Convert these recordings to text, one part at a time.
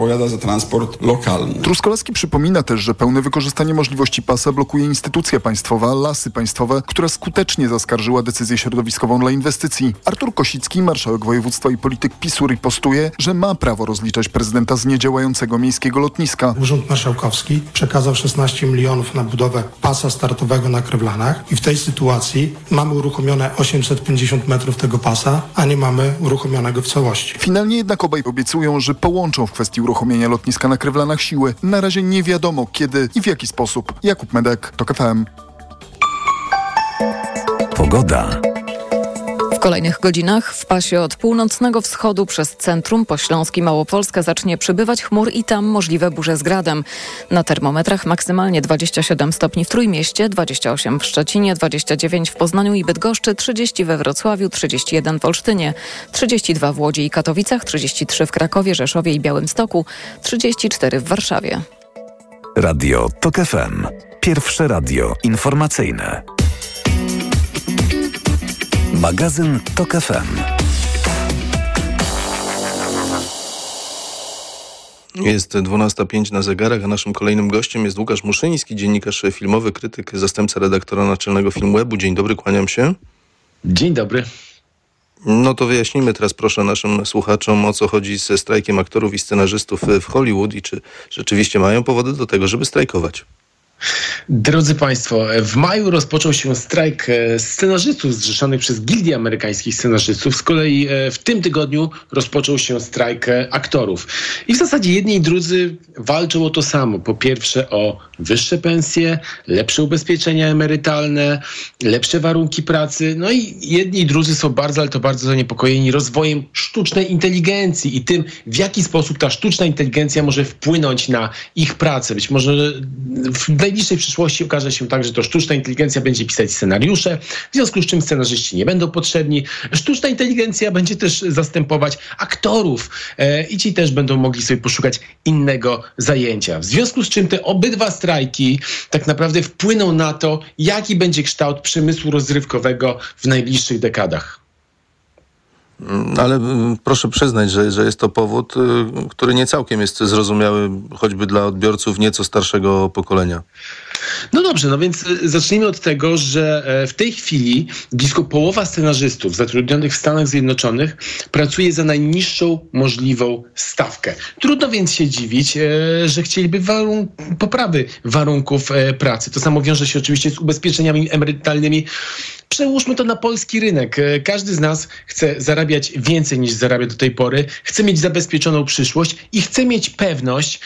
odpowiada za transport lokalny. Truskolaski przypomina też, że pełne wykorzystanie możliwości pasa blokuje instytucja państwowa, Lasy Państwowe, która skutecznie zaskarżyła decyzję środowiskową dla inwestycji. Artur Kosicki, marszałek województwa i polityk PiSu ripostuje, że ma prawo rozliczać prezydenta z niedziałającego miejskiego lotniska. Urząd Marszałkowski przekazał 16 milionów na budowę pasa startowego na Krewlanach i w tej sytuacji mamy uruchomione 850 metrów tego pasa, a nie mamy uruchomionego w całości. Finalnie jednak obaj obiecują, że połączą w kwestii uruchomienia lotniska na Krewlanach siły. Na razie nie wiadomo kiedy i w jaki sposób. Jakub Medek, TOK FM. Pogoda. W kolejnych godzinach w pasie od północnego wschodu przez centrum po Śląski Małopolska zacznie przybywać chmur i tam możliwe burze z gradem. Na termometrach maksymalnie 27 stopni w Trójmieście, 28 w Szczecinie, 29 w Poznaniu i Bydgoszczy, 30 we Wrocławiu, 31 w Olsztynie, 32 w Łodzi i Katowicach, 33 w Krakowie, Rzeszowie i Białymstoku, 34 w Warszawie. Radio TOK FM. Pierwsze radio informacyjne. Magazyn TOK FM. Jest 12.05 na zegarach, a naszym kolejnym gościem jest Łukasz Muszyński, dziennikarz filmowy, krytyk, zastępca redaktora naczelnego Filmwebu. Dzień dobry, kłaniam się. Dzień dobry. No to wyjaśnijmy teraz proszę naszym słuchaczom, o co chodzi ze strajkiem aktorów i scenarzystów w Hollywood i czy rzeczywiście mają powody do tego, żeby strajkować. Drodzy Państwo, w maju rozpoczął się strajk e, scenarzystów zrzeszonych przez Gildię Amerykańskich Scenarzystów. Z kolei e, w tym tygodniu rozpoczął się strajk e, aktorów. I w zasadzie jedni i drudzy walczą o to samo. Po pierwsze o wyższe pensje, lepsze ubezpieczenia emerytalne, lepsze warunki pracy. No i jedni i drudzy są bardzo, ale to bardzo zaniepokojeni rozwojem sztucznej inteligencji i tym, w jaki sposób ta sztuczna inteligencja może wpłynąć na ich pracę. Być może najbliższej przyszłości okaże się tak, że to sztuczna inteligencja będzie pisać scenariusze, w związku z czym scenarzyści nie będą potrzebni. Sztuczna inteligencja będzie też zastępować aktorów e, i ci też będą mogli sobie poszukać innego zajęcia. W związku z czym te obydwa strajki tak naprawdę wpłyną na to, jaki będzie kształt przemysłu rozrywkowego w najbliższych dekadach. Ale mm, proszę przyznać, że, że jest to powód, y, który nie całkiem jest zrozumiały, choćby dla odbiorców nieco starszego pokolenia. No dobrze, no więc y, zacznijmy od tego, że e, w tej chwili blisko połowa scenarzystów zatrudnionych w Stanach Zjednoczonych pracuje za najniższą możliwą stawkę. Trudno więc się dziwić, e, że chcieliby warun poprawy warunków e, pracy. To samo wiąże się oczywiście z ubezpieczeniami emerytalnymi. Przełóżmy to na polski rynek. Każdy z nas chce zarabiać więcej niż zarabia do tej pory, chce mieć zabezpieczoną przyszłość i chce mieć pewność,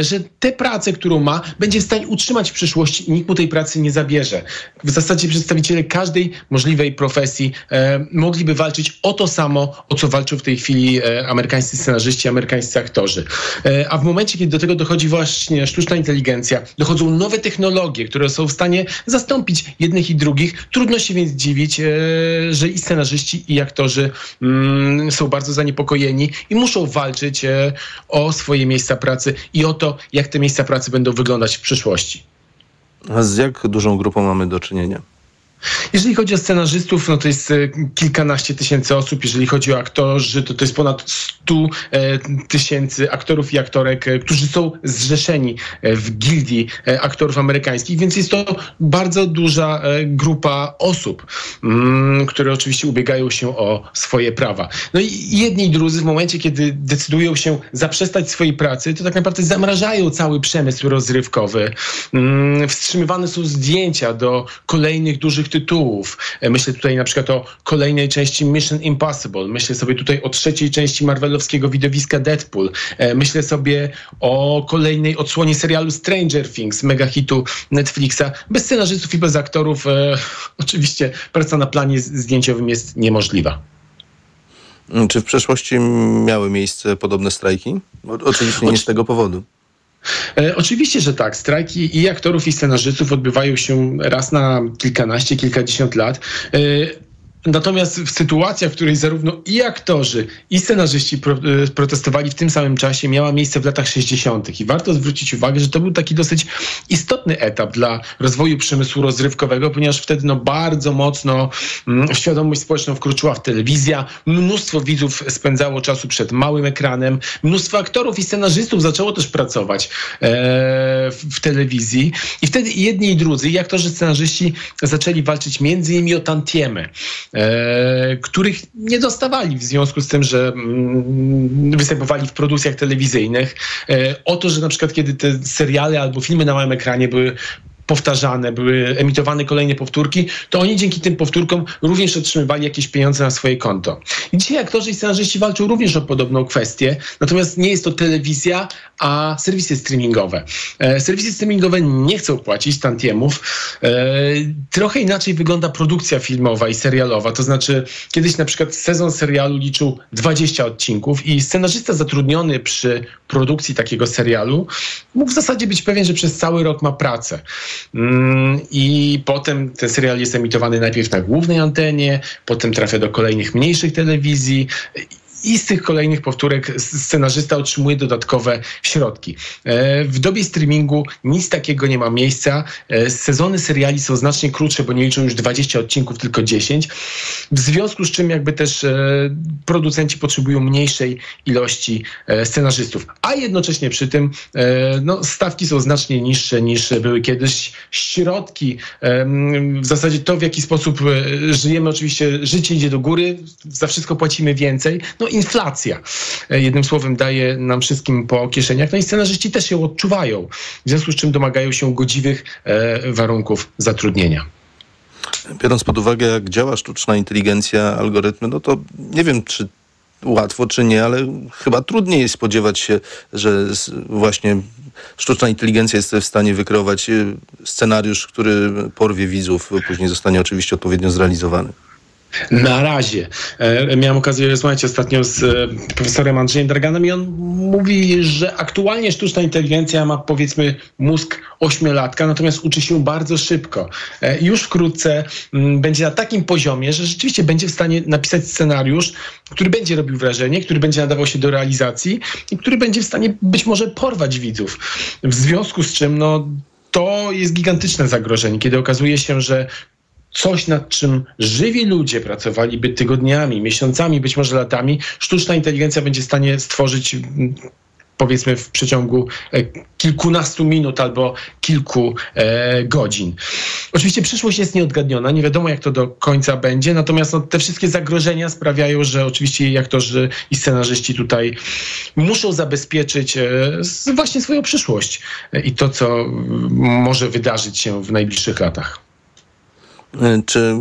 że tę pracę, którą ma, będzie w stanie utrzymać w przyszłości i nikt mu tej pracy nie zabierze. W zasadzie przedstawiciele każdej możliwej profesji e, mogliby walczyć o to samo, o co walczą w tej chwili e, amerykańscy scenarzyści, amerykańscy aktorzy. E, a w momencie, kiedy do tego dochodzi właśnie sztuczna inteligencja, dochodzą nowe technologie, które są w stanie zastąpić jednych i drugich, trudno się więc dziwić, e, że i scenarzyści, i aktorzy są bardzo zaniepokojeni i muszą walczyć e, o swoje miejsca pracy i o to, jak te miejsca pracy będą wyglądać w przyszłości. A z jak dużą grupą mamy do czynienia? Jeżeli chodzi o scenarzystów, no to jest e, kilkanaście tysięcy osób. Jeżeli chodzi o aktorzy, to to jest ponad 100 e, tysięcy aktorów i aktorek, e, którzy są zrzeszeni w gildii aktorów amerykańskich, więc jest to bardzo duża grupa osób, mm, które oczywiście ubiegają się o swoje prawa. No i jedni i drudzy w momencie, kiedy decydują się zaprzestać swojej pracy, to tak naprawdę zamrażają cały przemysł rozrywkowy. Mm, wstrzymywane są zdjęcia do kolejnych dużych tytułów. E, myślę tutaj na przykład o kolejnej części Mission Impossible. Myślę sobie tutaj o trzeciej części marvelowskiego widowiska Deadpool. E, myślę sobie o kolejnej odsłonie serialu Stranger Things, mega hitu Netflixa. Bez scenarzystów i bez aktorów e, oczywiście praca na planie zdjęciowym jest niemożliwa. Czy w przeszłości miały miejsce podobne strajki? Oczywiście nie z tego powodu. E, oczywiście, że tak. Strajki i aktorów, i scenarzystów odbywają się raz na kilkanaście, kilkadziesiąt lat. E, Natomiast w sytuacji, w której zarówno i aktorzy, i scenarzyści e, protestowali w tym samym czasie, miała miejsce w latach 60. I warto zwrócić uwagę, że to był taki dosyć istotny etap dla rozwoju przemysłu rozrywkowego, ponieważ wtedy no, bardzo mocno mm, świadomość społeczną wkroczyła w telewizja, mnóstwo widzów spędzało czasu przed małym ekranem, mnóstwo aktorów i scenarzystów zaczęło też pracować e, w, w telewizji. I wtedy jedni i drudzy, i aktorzy, scenarzyści zaczęli walczyć między innymi o tantiemy. E, których nie dostawali w związku z tym, że mm, występowali w produkcjach telewizyjnych. E, o to, że na przykład kiedy te seriale albo filmy na małym ekranie były powtarzane, były emitowane kolejne powtórki, to oni dzięki tym powtórkom również otrzymywali jakieś pieniądze na swoje konto. I dzisiaj aktorzy i scenarzyści walczą również o podobną kwestię, natomiast nie jest to telewizja, a serwisy streamingowe. E, serwisy streamingowe nie chcą płacić tantiemów. E, trochę inaczej wygląda produkcja filmowa i serialowa, to znaczy kiedyś na przykład sezon serialu liczył 20 odcinków i scenarzysta zatrudniony przy produkcji takiego serialu mógł w zasadzie być pewien, że przez cały rok ma pracę. Mm, I potem ten serial jest emitowany najpierw na głównej antenie, potem trafia do kolejnych mniejszych telewizji i z tych kolejnych powtórek scenarzysta otrzymuje dodatkowe środki. E, w dobie streamingu nic takiego nie ma miejsca. E, sezony seriali są znacznie krótsze, bo nie liczą już 20 odcinków, tylko 10. W związku z czym jakby też e, producenci potrzebują mniejszej ilości scenarzystów. A jednocześnie przy tym no, stawki są znacznie niższe niż były kiedyś. Środki, w zasadzie to w jaki sposób żyjemy, oczywiście życie idzie do góry, za wszystko płacimy więcej. No inflacja. E, jednym słowem daje nam wszystkim po kieszeniach. No i scenarzyści też ją odczuwają, w związku z czym domagają się godziwych e, warunków zatrudnienia. Biorąc pod uwagę, jak działa sztuczna inteligencja, algorytmy, no to nie wiem, czy łatwo, czy nie, ale chyba trudniej jest spodziewać się, że właśnie sztuczna inteligencja jest w stanie wykreować e, scenariusz, który porwie widzów, później zostanie oczywiście odpowiednio zrealizowany. Na razie. E, miałem okazję rozmawiać ostatnio z e, profesorem Andrzejem Draganem i on mówi, że aktualnie sztuczna inteligencja ma powiedzmy mózg ośmiolatka, natomiast uczy się bardzo szybko. E, już wkrótce mm, będzie na takim poziomie, że rzeczywiście będzie w stanie napisać scenariusz, który będzie robił wrażenie, który będzie nadawał się do realizacji i który będzie w stanie być może porwać widzów. W związku z czym no, to jest gigantyczne zagrożenie, kiedy okazuje się, że coś, nad czym żywi ludzie pracowaliby tygodniami, miesiącami, być może latami, sztuczna inteligencja będzie w stanie stworzyć powiedzmy w przeciągu e, kilkunastu minut albo kilku e, godzin. Oczywiście przyszłość jest nieodgadniona, nie wiadomo jak to do końca będzie, natomiast no, te wszystkie zagrożenia sprawiają, że oczywiście aktorzy i scenarzyści tutaj muszą zabezpieczyć e, właśnie swoją przyszłość e, i to, co może wydarzyć się w najbliższych latach. E, czy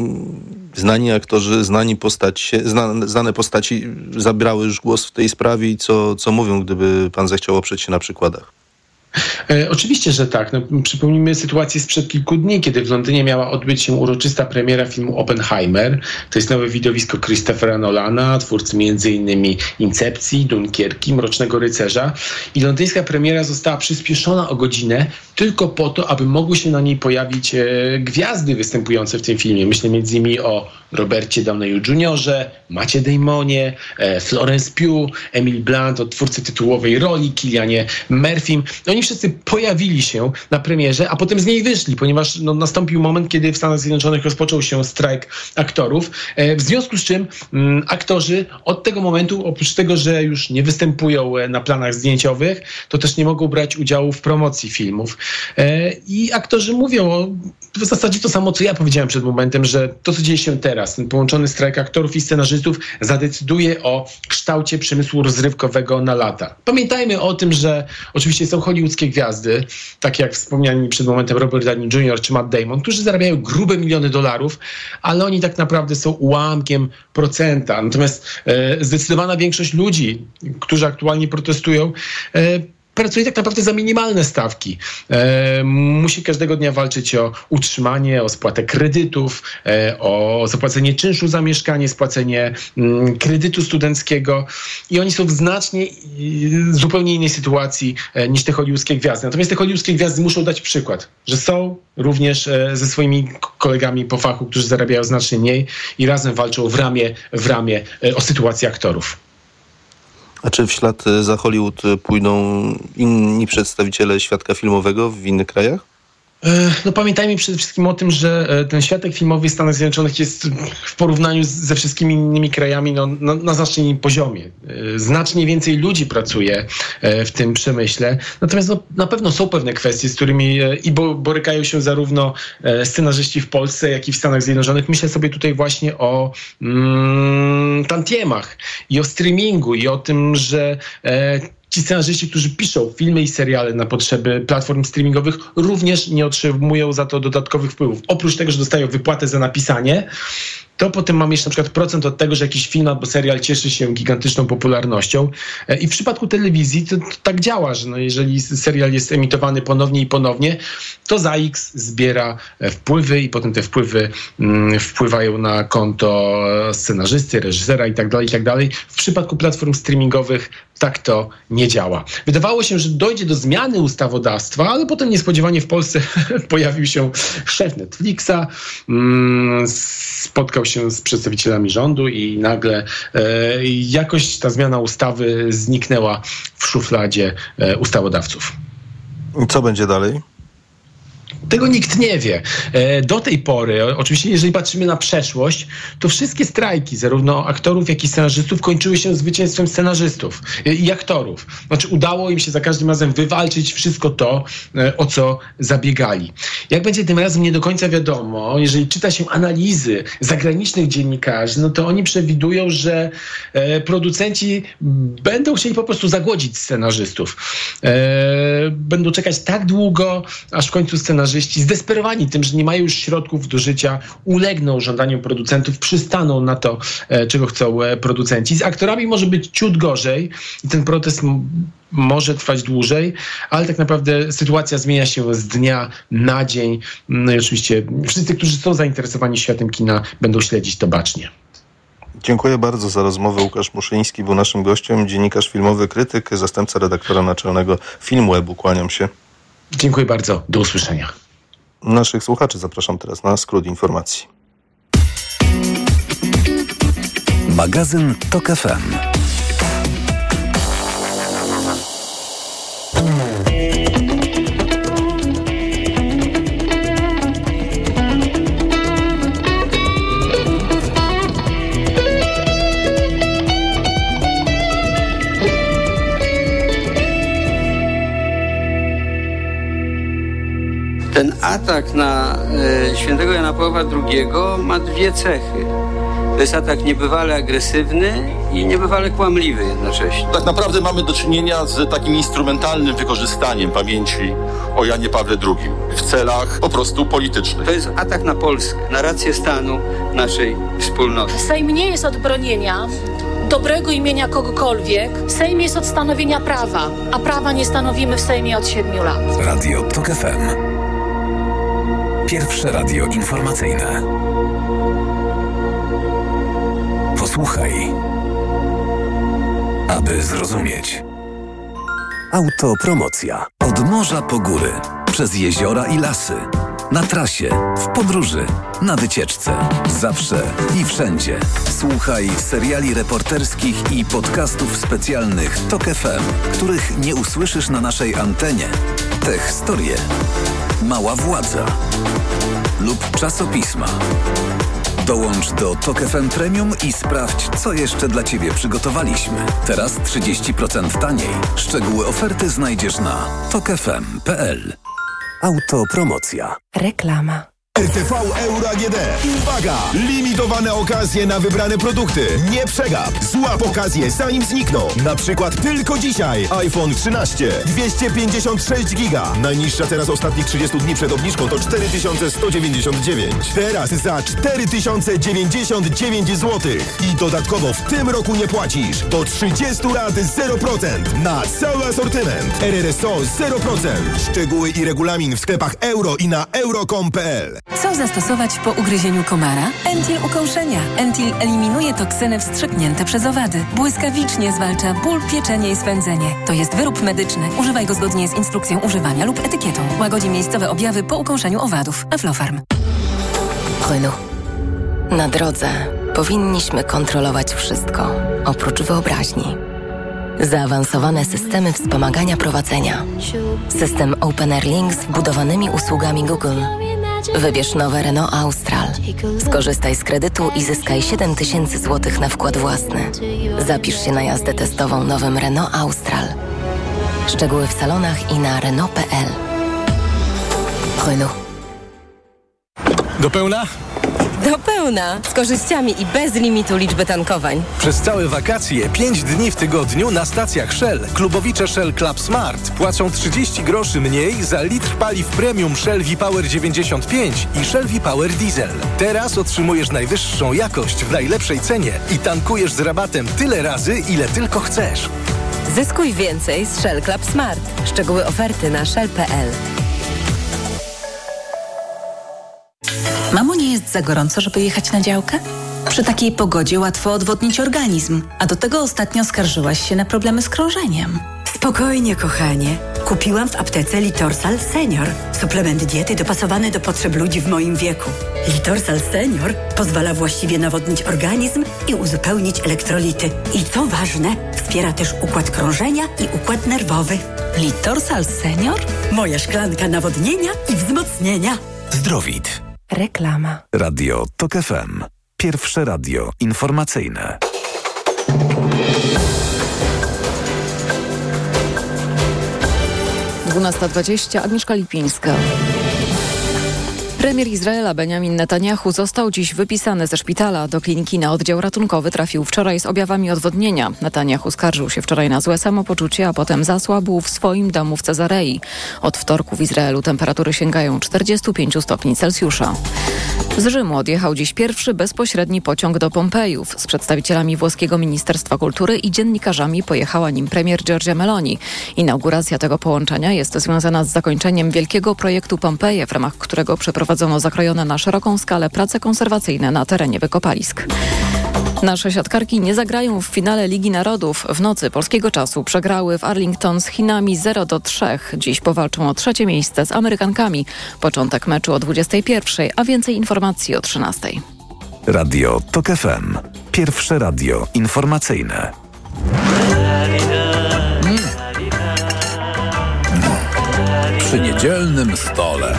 znani aktorzy, znani postaci, znane, postaci zabrały już głos w tej sprawie i co, co mówią, gdyby pan zechciał oprzeć się na przykładach? E, oczywiście, że tak. No, przypomnijmy sytuację sprzed kilku dni, kiedy w Londynie miała odbyć się uroczysta premiera filmu Oppenheimer. To jest nowe widowisko Christophera Nolana, twórcy m.in. Incepcji, Dunkierki, Mrocznego Rycerza. I londyńska premiera została przyspieszona o godzinę tylko po to, aby mogły się na niej pojawić e, gwiazdy występujące w tym filmie. Myślę m.in. o Robercie Downeyu Jr., Macie Damonie, e, Florence Pugh, Emily Blunt, od twórcy tytułowej roli, Kilianie Murphym. Oni wszyscy pojawili się na premierze, a potem z niej wyszli, ponieważ no, nastąpił moment, kiedy w Stanach Zjednoczonych rozpoczął się strajk aktorów, e, w związku z czym m, mm, aktorzy od tego momentu, oprócz tego, że już nie występują e, na planach zdjęciowych, to też nie mogą brać udziału w promocji filmów. I aktorzy mówią w zasadzie to samo, co ja powiedziałem przed momentem, że to, co dzieje się teraz, ten połączony strajk aktorów i scenarzystów zadecyduje o kształcie przemysłu rozrywkowego na lata. Pamiętajmy o tym, że oczywiście są hollywoodzkie gwiazdy, takie jak wspomniani przed momentem Robert Downey Jr. czy Matt Damon, którzy zarabiają grube miliony dolarów, ale oni tak naprawdę są ułamkiem procenta. Natomiast e, zdecydowana większość ludzi, którzy aktualnie protestują, e, pracuje tak naprawdę za minimalne stawki. E, musi każdego dnia walczyć o utrzymanie, o spłatę kredytów, e, o zapłacenie czynszu za mieszkanie, spłacenie mm, kredytu studenckiego i oni są w znacznie zupełnie innej sytuacji e, niż te hollywoodzkie gwiazdy. Natomiast te hollywoodzkie gwiazdy muszą dać przykład, że są również e, ze swoimi kolegami po fachu, którzy zarabiają znacznie mniej i razem walczą w ramię w ramię e, o sytuację aktorów. A czy w ślad za Hollywood pójdą inni przedstawiciele świadka filmowego w innych krajach? E, no pamiętajmy przede wszystkim o tym, że e, ten światek filmowy w Stanach Zjednoczonych jest w porównaniu ze wszystkimi innymi krajami no, na, na znacznie innym poziomie. E, znacznie więcej ludzi pracuje w tym przemyśle. Natomiast no, na pewno są pewne kwestie, z którymi i bo, borykają się zarówno scenarzyści w Polsce, jak i w Stanach Zjednoczonych. Myślę sobie tutaj właśnie o mm, tantiemach i o streamingu i o tym, że ci scenarzyści, którzy piszą filmy i seriale na potrzeby platform streamingowych, również nie otrzymują za to dodatkowych wpływów. Oprócz tego, że dostają wypłatę za napisanie, to potem mamy jeszcze na przykład procent od tego, że jakiś film albo serial cieszy się gigantyczną popularnością. E, I w przypadku telewizji to, to tak działa, że no jeżeli serial jest emitowany ponownie i ponownie, to za X zbiera e, wpływy i potem te wpływy mm, wpływają na konto scenarzysty, reżysera itd., tak itd. Tak w przypadku platform streamingowych tak to nie działa. Wydawało się, że dojdzie do zmiany ustawodawstwa, ale potem niespodziewanie w Polsce pojawił się szef Netflixa, mm, spotkał się z przedstawicielami rządu i nagle e, jakoś ta zmiana ustawy zniknęła w szufladzie e, ustawodawców. Co będzie dalej? Tego nikt nie wie. E, do tej pory, oczywiście, jeżeli patrzymy na przeszłość, to wszystkie strajki, zarówno aktorów, jak i scenarzystów, kończyły się zwycięstwem scenarzystów e, i aktorów. Znaczy, udało im się za każdym razem wywalczyć wszystko to, e, o co zabiegali. Jak będzie tym razem, nie do końca wiadomo. Jeżeli czyta się analizy zagranicznych dziennikarzy, no to oni przewidują, że producenci będą chcieli po prostu zagłodzić scenarzystów. Będą czekać tak długo, aż w końcu scenarzyści zdesperowani tym, że nie mają już środków do życia, ulegną żądaniom producentów, przystaną na to, e, czego chcą e, producenci. Z aktorami może być ciut gorzej i ten protest może trwać dłużej, ale tak naprawdę sytuacja zmienia się z dnia na dzień. No i oczywiście wszyscy, którzy są zainteresowani światem kina, będą śledzić to bacznie. Dziękuję bardzo za rozmowę. Łukasz Muszyński był naszym gościem, dziennikarz filmowy, krytyk, zastępca redaktora naczelnego Filmwebu. Kłaniam się. Dziękuję bardzo. Do usłyszenia. Naszych słuchaczy zapraszam teraz na skrót informacji. Magazyn TOK FM. Ten atak na e, świętego Jana Pawła II ma dwie cechy. To jest atak niebywale agresywny i niebywale kłamliwy jednocześnie. Tak naprawdę mamy do czynienia z takim instrumentalnym wykorzystaniem pamięci o Janie Pawle II w celach po prostu politycznych. To jest atak na Polskę, na rację stanu naszej wspólnoty. Sejm nie jest od bronienia dobrego imienia kogokolwiek. Sejm jest od stanowienia prawa, a prawa nie stanowimy w Sejmie od siedmiu lat. Radio TOK FM. Pierwsze radio informacyjne. Posłuchaj, aby zrozumieć. Autopromocja. Od morza po góry, przez jeziora i lasy. Na trasie, w podróży, na wycieczce. Zawsze i wszędzie. Słuchaj seriali reporterskich i podcastów specjalnych TOK FM, których nie usłyszysz na naszej antenie. Te historie Mała Władza lub czasopisma. Dołącz do Tok FM Premium i sprawdź, co jeszcze dla Ciebie przygotowaliśmy. Teraz 30% taniej. Szczegóły oferty znajdziesz na tokefm.pl. Autopromocja. Reklama. RTV Euro AGD. Uwaga! Limitowane okazje na wybrane produkty. Nie przegap. Złap okazję zanim znikną. Na przykład tylko dzisiaj iPhone 13 256 giga. Najniższa teraz ostatnich 30 dni przed obniżką to 4199. Teraz za 4099 zł. I dodatkowo w tym roku nie płacisz. Do 30 lat 0% na cały asortyment. RRSO 0%. Szczegóły i regulamin w sklepach euro i na euro.com.pl. Co zastosować po ugryzieniu komara? Entil ukąszenia. Entil eliminuje toksyny wstrzyknięte przez owady. Błyskawicznie zwalcza ból, pieczenie i swędzenie. To jest wyrób medyczny. Używaj go zgodnie z instrukcją używania lub etykietą. Łagodzi miejscowe objawy po ukąszeniu owadów. Aflofarm. Renault. Na drodze powinniśmy kontrolować wszystko, oprócz wyobraźni. Zaawansowane systemy wspomagania prowadzenia. System Open Air Link z wbudowanymi usługami Google. Wybierz nowe Renault Austral. Skorzystaj z kredytu i zyskaj 7000 zł na wkład własny. Zapisz się na jazdę testową nowym Renault Austral. Szczegóły w salonach i na Renault.pl. Renault. Do pełna? Do pełna, z korzyściami i bez limitu liczby tankowań. Przez całe wakacje, 5 dni w tygodniu na stacjach Shell. Klubowicze Shell Club Smart płacą 30 groszy mniej za litr paliw premium Shell V-Power 95 i Shell V-Power Diesel. Teraz otrzymujesz najwyższą jakość w najlepszej cenie i tankujesz z rabatem tyle razy, ile tylko chcesz. Zyskuj więcej z Shell Club Smart. Szczegóły oferty na shell.pl. Mamo, nie jest za gorąco, żeby jechać na działkę? Przy takiej pogodzie łatwo odwodnić organizm, a do tego ostatnio skarżyłaś się na problemy z krążeniem. Spokojnie, kochanie. Kupiłam w aptece Litorsal Senior. Suplement diety dopasowany do potrzeb ludzi w moim wieku. Litorsal Senior pozwala właściwie nawodnić organizm i uzupełnić elektrolity. I co ważne, wspiera też układ krążenia i układ nerwowy. Litorsal Senior? Moja szklanka nawodnienia i wzmocnienia. Zdrowit. Reklama. Radio TOK FM. Pierwsze radio informacyjne. Dwunasta dwadzieścia. Agnieszka Lipińska. Premier Izraela Benjamin Netanyahu został dziś wypisany ze szpitala. Do kliniki na oddział ratunkowy trafił wczoraj z objawami odwodnienia. Netanyahu skarżył się wczoraj na złe samopoczucie, a potem zasłabł w swoim domu w Cezarei. Od wtorku w Izraelu temperatury sięgają 45 stopni Celsjusza. Z Rzymu odjechał dziś pierwszy bezpośredni pociąg do Pompejów. Z przedstawicielami włoskiego Ministerstwa Kultury i dziennikarzami pojechała nim premier Giorgia Meloni. Inauguracja tego połączenia jest związana z zakończeniem wielkiego projektu Pompeje, w ramach którego przeprowadzono zakrojone na szeroką skalę prace konserwacyjne na terenie wykopalisk. Nasze siatkarki nie zagrają w finale Ligi Narodów. W nocy polskiego czasu przegrały w Arlington z Chinami 0 do 3. Dziś powalczą o trzecie miejsce z Amerykankami. Początek meczu o 21, a więcej informacji o 13. Radio TOK FM. Pierwsze radio informacyjne. Przy niedzielnym stole.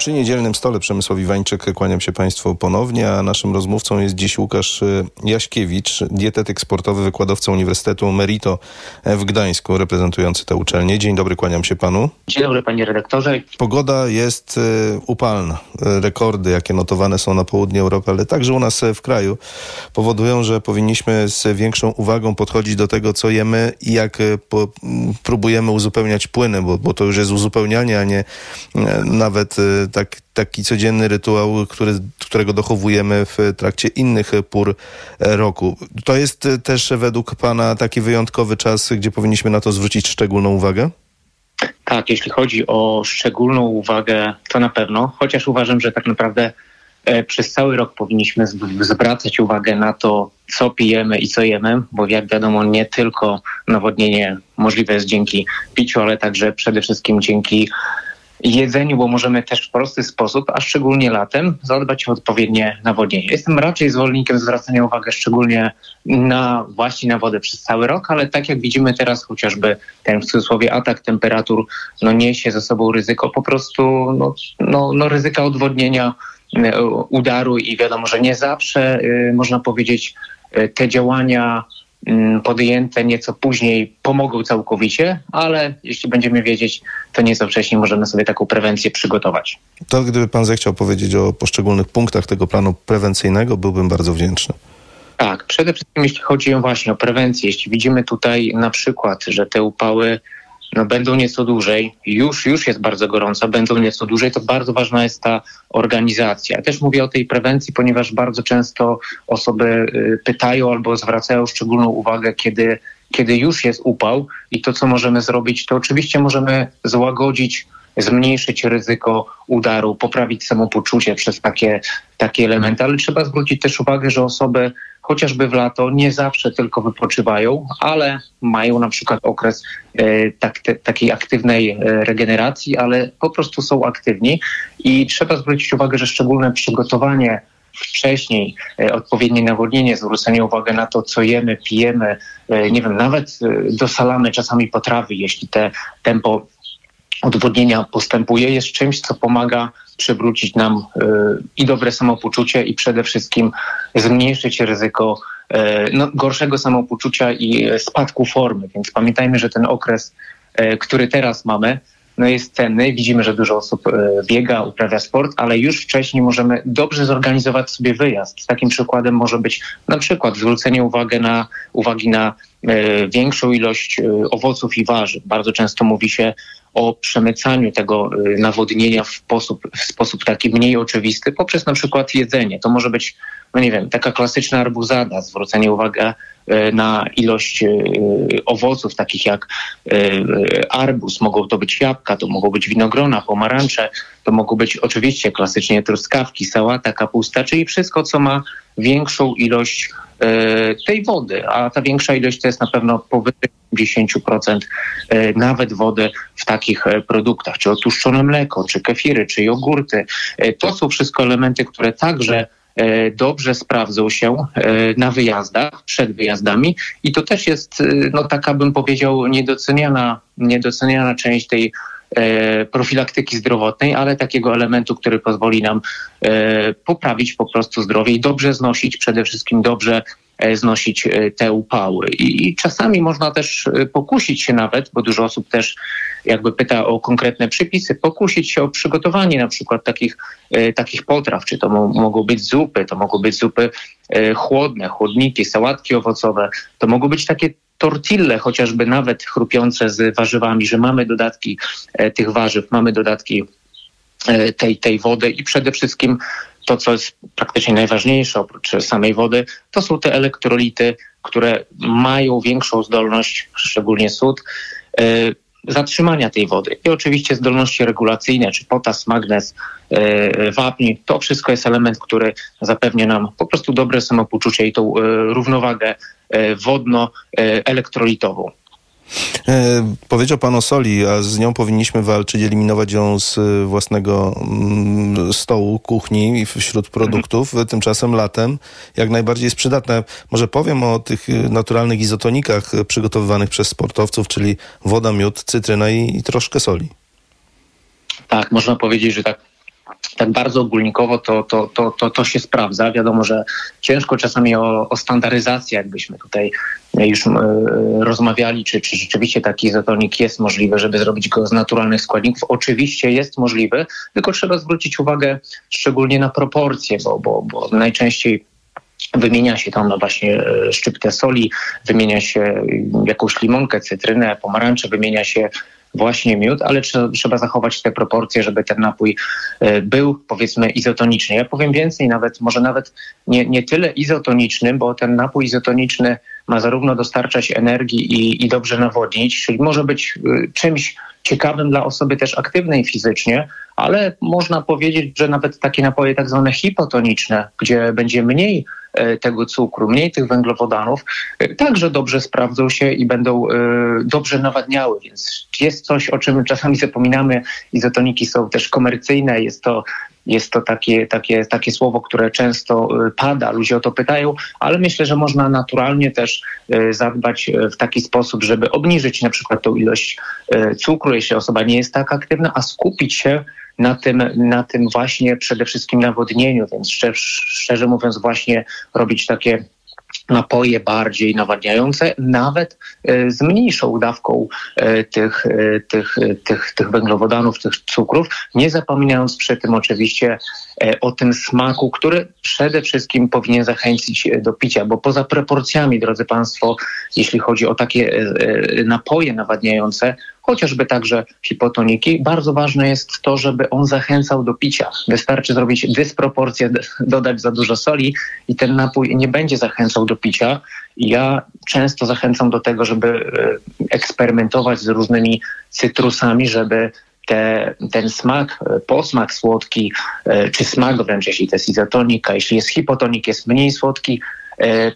Przy niedzielnym stole Przemysław Iwańczyk, kłaniam się Państwu ponownie, a naszym rozmówcą jest dziś Łukasz y, Jaśkiewicz, dietetyk sportowy, wykładowca Uniwersytetu Merito w Gdańsku, reprezentujący tę uczelnię. Dzień dobry, kłaniam się Panu. Dzień dobry Panie redaktorze. Pogoda jest y, upalna. Rekordy, jakie notowane są na południu Europy, ale także u nas w kraju, powodują, że powinniśmy z większą uwagą podchodzić do tego, co jemy i jak y, po, próbujemy uzupełniać płyny, bo, bo to już jest uzupełnianie, a nie nawet tak, taki codzienny rytuał, który, którego dochowujemy w trakcie innych pór roku. To jest też według Pana taki wyjątkowy czas, gdzie powinniśmy na to zwrócić szczególną uwagę? Tak, jeśli chodzi o szczególną uwagę, to na pewno, chociaż uważam, że tak naprawdę e, przez cały rok powinniśmy zwracać uwagę na to, co pijemy i co jemy, bo jak wiadomo, nie tylko nawodnienie możliwe jest dzięki piciu, ale także przede wszystkim dzięki jedzeniu, bo możemy też w prosty sposób, a szczególnie latem, zadbać o odpowiednie nawodnienie. Jestem raczej zwolennikiem zwracania uwagi szczególnie na właśnie na wodę przez cały rok, ale tak jak widzimy teraz chociażby ten w cudzysłowie atak temperatur no niesie ze sobą ryzyko po prostu no, no, no ryzyka odwodnienia, udaru i wiadomo, że nie zawsze y, można powiedzieć y, te działania podjęte nieco później pomogą całkowicie, ale jeśli będziemy wiedzieć, to nieco wcześniej możemy sobie taką prewencję przygotować. To gdyby pan zechciał powiedzieć o poszczególnych punktach tego planu prewencyjnego, byłbym bardzo wdzięczny. Tak, przede wszystkim jeśli chodzi właśnie o prewencję, jeśli widzimy tutaj na przykład, że te upały no, będą nieco dłużej, już, już jest bardzo gorąco, będą nieco dłużej, to bardzo ważna jest ta organizacja. Ja też mówię o tej prewencji, ponieważ bardzo często osoby y, pytają albo zwracają szczególną uwagę, kiedy, kiedy już jest upał i to, co możemy zrobić, to oczywiście możemy złagodzić zmniejszyć ryzyko udaru, poprawić samopoczucie przez takie, takie elementy, ale trzeba zwrócić też uwagę, że osoby chociażby w lato nie zawsze tylko wypoczywają, ale mają na przykład okres e, tak, te, takiej aktywnej e, regeneracji, ale po prostu są aktywni. I trzeba zwrócić uwagę, że szczególne przygotowanie wcześniej, e, odpowiednie nawodnienie, zwrócenie uwagi na to, co jemy, pijemy, nie wiem, nawet dosalamy czasami potrawy, jeśli te tempo odwodnienia postępuje, jest czymś, co pomaga przywrócić nam y, i dobre samopoczucie i przede wszystkim zmniejszyć ryzyko y, no, gorszego samopoczucia i spadku formy. Więc pamiętajmy, że ten okres, y, który teraz mamy, no jest cenny. Widzimy, że dużo osób biega, uprawia sport, ale już wcześniej możemy dobrze zorganizować sobie wyjazd. Takim przykładem może być na przykład zwrócenie uwagi na, uwagi na większą ilość owoców i warzyw. Bardzo często mówi się o przemycaniu tego y, nawodnienia w sposób, w sposób taki mniej oczywisty poprzez na przykład jedzenie. To może być, no nie wiem, taka klasyczna arbuzada, zwrócenie uwagi y, na ilość y, owoców, takich jak arbuz, mogą to być jabłka, to mogą być winogrona, pomarańcze, to mogą być oczywiście klasycznie truskawki, sałata, kapusta, czyli wszystko, co ma większą ilość tej wody, a ta większa ilość to jest na pewno powyżej 10% e, nawet wody w takich e, produktach, czy otłuszczone mleko, czy kefiry, czy jogurty. E, to są wszystko elementy, które także dobrze sprawdzą się na wyjazdach, przed wyjazdami i to też jest, no taka bym powiedział, niedoceniana, niedoceniana część tej profilaktyki zdrowotnej, ale takiego elementu, który pozwoli nam poprawić po prostu zdrowie i dobrze znosić, przede wszystkim dobrze znosić e, te upały. I czasami można też e, pokusić się nawet, bo dużo osób też jakby pyta o konkretne przepisy, pokusić się o przygotowanie na przykład takich, takich potraw, czy to mogą być zupy, to mogą być zupy chłodne, chłodniki, sałatki owocowe, to mogą być takie tortille, chociażby nawet chrupiące z warzywami, że mamy dodatki tych warzyw, mamy dodatki tej, tej wody i przede wszystkim to, co jest praktycznie najważniejsze oprócz samej wody, to są te elektrolity, które mają większą zdolność, szczególnie sód, yy, zatrzymania tej wody. I oczywiście zdolności regulacyjne, czy potas, magnez, yy, wapń, to wszystko jest element, który zapewnia nam po prostu dobre samopoczucie i tą równowagę wodno-elektrolitową. E, powiedział pan o soli, a z nią powinniśmy walczyć, eliminować ją z e, własnego mm, stołu, kuchni i wśród produktów. Mhm. Tymczasem latem jak najbardziej jest przydatna. Może powiem o tych naturalnych izotonikach przygotowywanych przez sportowców, czyli woda, miód, cytryna i, i troszkę soli. Tak, można powiedzieć, że tak tak bardzo ogólnikowo to, to, to, to, to się sprawdza. Wiadomo, że ciężko czasami o, o standaryzację, jakbyśmy tutaj już y, rozmawiali, czy, czy rzeczywiście taki izotonik jest możliwy, żeby zrobić go z naturalnych składników. Oczywiście jest możliwy, tylko trzeba zwrócić uwagę szczególnie na proporcje, bo, bo, bo najczęściej Wymienia się tam no właśnie e, szczyptę soli, wymienia się jakąś limonkę, cytrynę, pomarańcze, wymienia się właśnie miód, ale trzeba zachować te proporcje, żeby ten napój e, był powiedzmy izotoniczny. Ja powiem więcej, nawet może nawet nie, nie tyle izotonicznym, bo ten napój izotoniczny ma zarówno dostarczać energii i, i dobrze nawodnić, czyli może być e, czymś ciekawym dla osoby też aktywnej fizycznie, ale można powiedzieć, że nawet takie napoje tak zwane hipotoniczne, gdzie będzie mniej tego cukru, mniej tych węglowodanów, e, także dobrze sprawdzą się i będą e, dobrze nawadniały. Więc jest coś, o czym czasami zapominamy. Izotoniki są też komercyjne, jest to jest to takie, takie, takie słowo, które często pada, ludzie o to pytają, ale myślę, że można naturalnie też zadbać w taki sposób, żeby obniżyć na przykład tą ilość cukru, jeśli osoba nie jest tak aktywna, a skupić się na tym, na tym właśnie przede wszystkim nawodnieniu, więc szczerze, szczerze mówiąc właśnie robić takie napoje bardziej nawadniające, nawet e, z mniejszą dawką e, tych, e, tych, tych, tych węglowodanów, tych cukrów, nie zapominając przy tym oczywiście o tym smaku, który przede wszystkim powinien zachęcić do picia, bo poza proporcjami, drodzy Państwo, jeśli chodzi o takie napoje nawadniające, chociażby także hipotoniki, bardzo ważne jest to, żeby on zachęcał do picia. Wystarczy zrobić dysproporcję, dodać za dużo soli i ten napój nie będzie zachęcał do picia. Ja często zachęcam do tego, żeby e, eksperymentować z różnymi cytrusami, żeby te, ten smak, e, posmak słodki, e, czy smak wręcz, jeśli to jest izotonika, jeśli jest hipotonik, jest mniej słodki,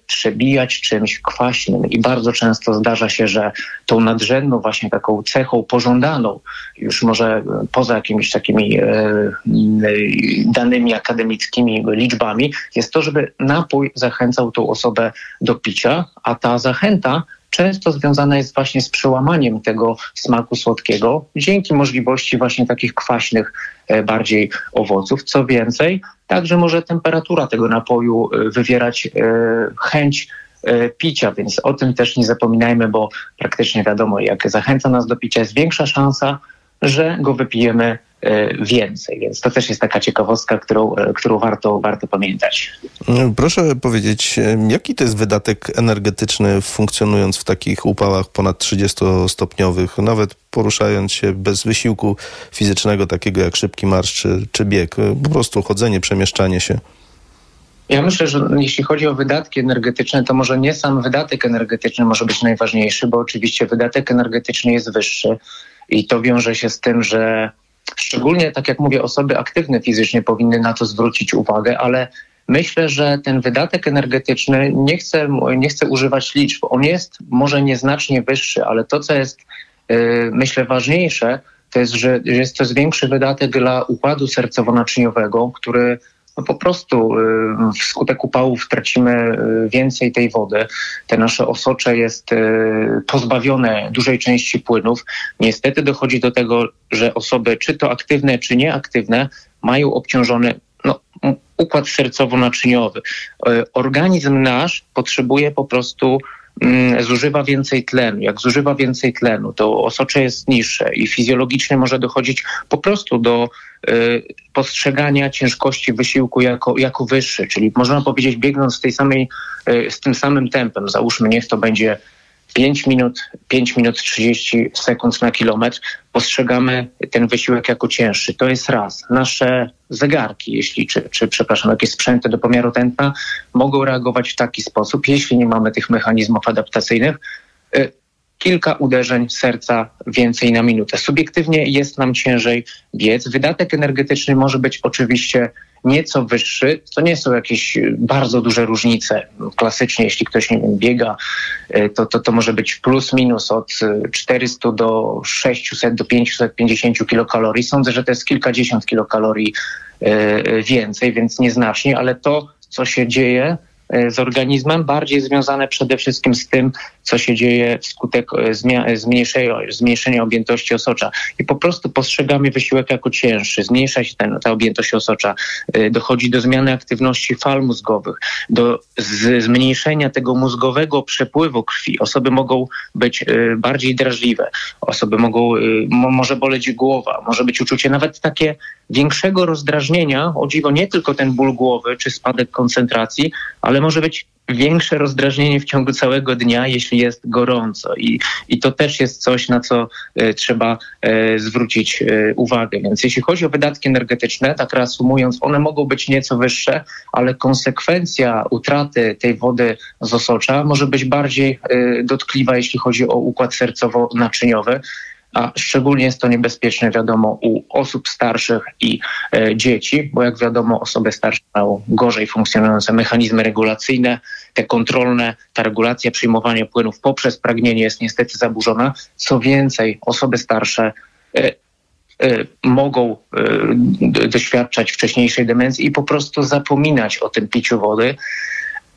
przebijać czymś kwaśnym. I bardzo często zdarza się, że tą nadrzędną właśnie taką cechą pożądaną, już może poza jakimiś takimi e, danymi akademickimi liczbami, jest to, żeby napój zachęcał tą osobę do picia, a ta zachęta często związana jest właśnie z przełamaniem tego smaku słodkiego dzięki możliwości właśnie takich kwaśnych e, bardziej owoców. Co więcej, także może temperatura tego napoju e, wywierać e, chęć picia, więc o tym też nie zapominajmy, bo praktycznie wiadomo, jak zachęca nas do picia, jest większa szansa, że go wypijemy E, więcej. Więc to też jest taka ciekawostka, którą, e, którą warto, warto pamiętać. Proszę powiedzieć, e, jaki to jest wydatek energetyczny funkcjonując w takich upałach ponad 30-stopniowych, nawet poruszając się bez wysiłku fizycznego, takiego jak szybki marsz czy, czy bieg, po prostu chodzenie, przemieszczanie się? Ja myślę, że jeśli chodzi o wydatki energetyczne, to może nie sam wydatek energetyczny może być najważniejszy, bo oczywiście wydatek energetyczny jest wyższy i to wiąże się z tym, że Szczególnie, tak jak mówię, osoby aktywne fizycznie powinny na to zwrócić uwagę, ale myślę, że ten wydatek energetyczny, nie chcę, nie chcę używać liczb, on jest może nieznacznie wyższy, ale to, co jest yy, myślę ważniejsze, to jest, że jest to większy wydatek dla układu sercowo-naczyniowego, który no po prostu y, wskutek upałów tracimy y, więcej tej wody. Te nasze osocze jest y, pozbawione dużej części płynów. Niestety dochodzi do tego, że osoby, czy to aktywne, czy nieaktywne, mają obciążony no, układ sercowo-naczyniowy. Organizm nasz potrzebuje po prostu zużywa więcej tlenu. Jak zużywa więcej tlenu, to osocze jest niższe i fizjologicznie może dochodzić po prostu do y, postrzegania ciężkości wysiłku jako, jako wyższy. Czyli można powiedzieć, biegnąc z, tej samej, y, z tym samym tempem, załóżmy, niech to będzie 5 minut, 5 minut 30 sekund na kilometr, postrzegamy ten wysiłek jako cięższy. To jest raz. Nasze zegarki, jeśli, czy, czy przepraszam, jakieś sprzęty do pomiaru tętna mogą reagować w taki sposób, jeśli nie mamy tych mechanizmów adaptacyjnych, y, kilka uderzeń serca więcej na minutę. Subiektywnie jest nam ciężej biec. Wydatek energetyczny może być oczywiście nieco wyższy. To nie są jakieś bardzo duże różnice. Klasycznie, jeśli ktoś nie wiem, biega, e, to, to, to może być plus minus od 400 do 600 do 550 kilokalorii. Sądzę, że to jest kilkadziesiąt kilokalorii więcej, więc nieznacznie, ale to, co się dzieje, z organizmem, bardziej związane przede wszystkim z tym, co się dzieje wskutek e, zmniejszenia, zmniejszenia objętości osocza. I po prostu postrzegamy wysiłek jako cięższy, zmniejsza się ten, ta objętość osocza, e, dochodzi do zmiany aktywności fal mózgowych, do zmniejszenia tego mózgowego przepływu krwi. Osoby mogą być bardziej drażliwe, osoby mogą, może boleć głowa, może być uczucie nawet takie większego rozdrażnienia, o dziwo nie tylko ten ból głowy czy spadek koncentracji, ale może być większe rozdrażnienie w ciągu całego dnia, jeśli jest gorąco. I, i to też jest coś, na co e, trzeba e, zwrócić e, uwagę. Więc jeśli chodzi o wydatki energetyczne, tak reasumując, one mogą być nieco wyższe, ale konsekwencja utraty tej wody z osocza może być bardziej dotkliwa, jeśli chodzi o układ sercowo-naczyniowy a szczególnie jest to niebezpieczne, wiadomo, u osób starszych i e, dzieci, bo jak wiadomo, osoby starsze mają gorzej funkcjonujące mechanizmy regulacyjne, te kontrolne, ta regulacja przyjmowania płynów poprzez pragnienie jest niestety zaburzona. Co więcej, osoby starsze e, e, mogą e, doświadczać wcześniejszej demencji i po prostu zapominać o tym piciu wody.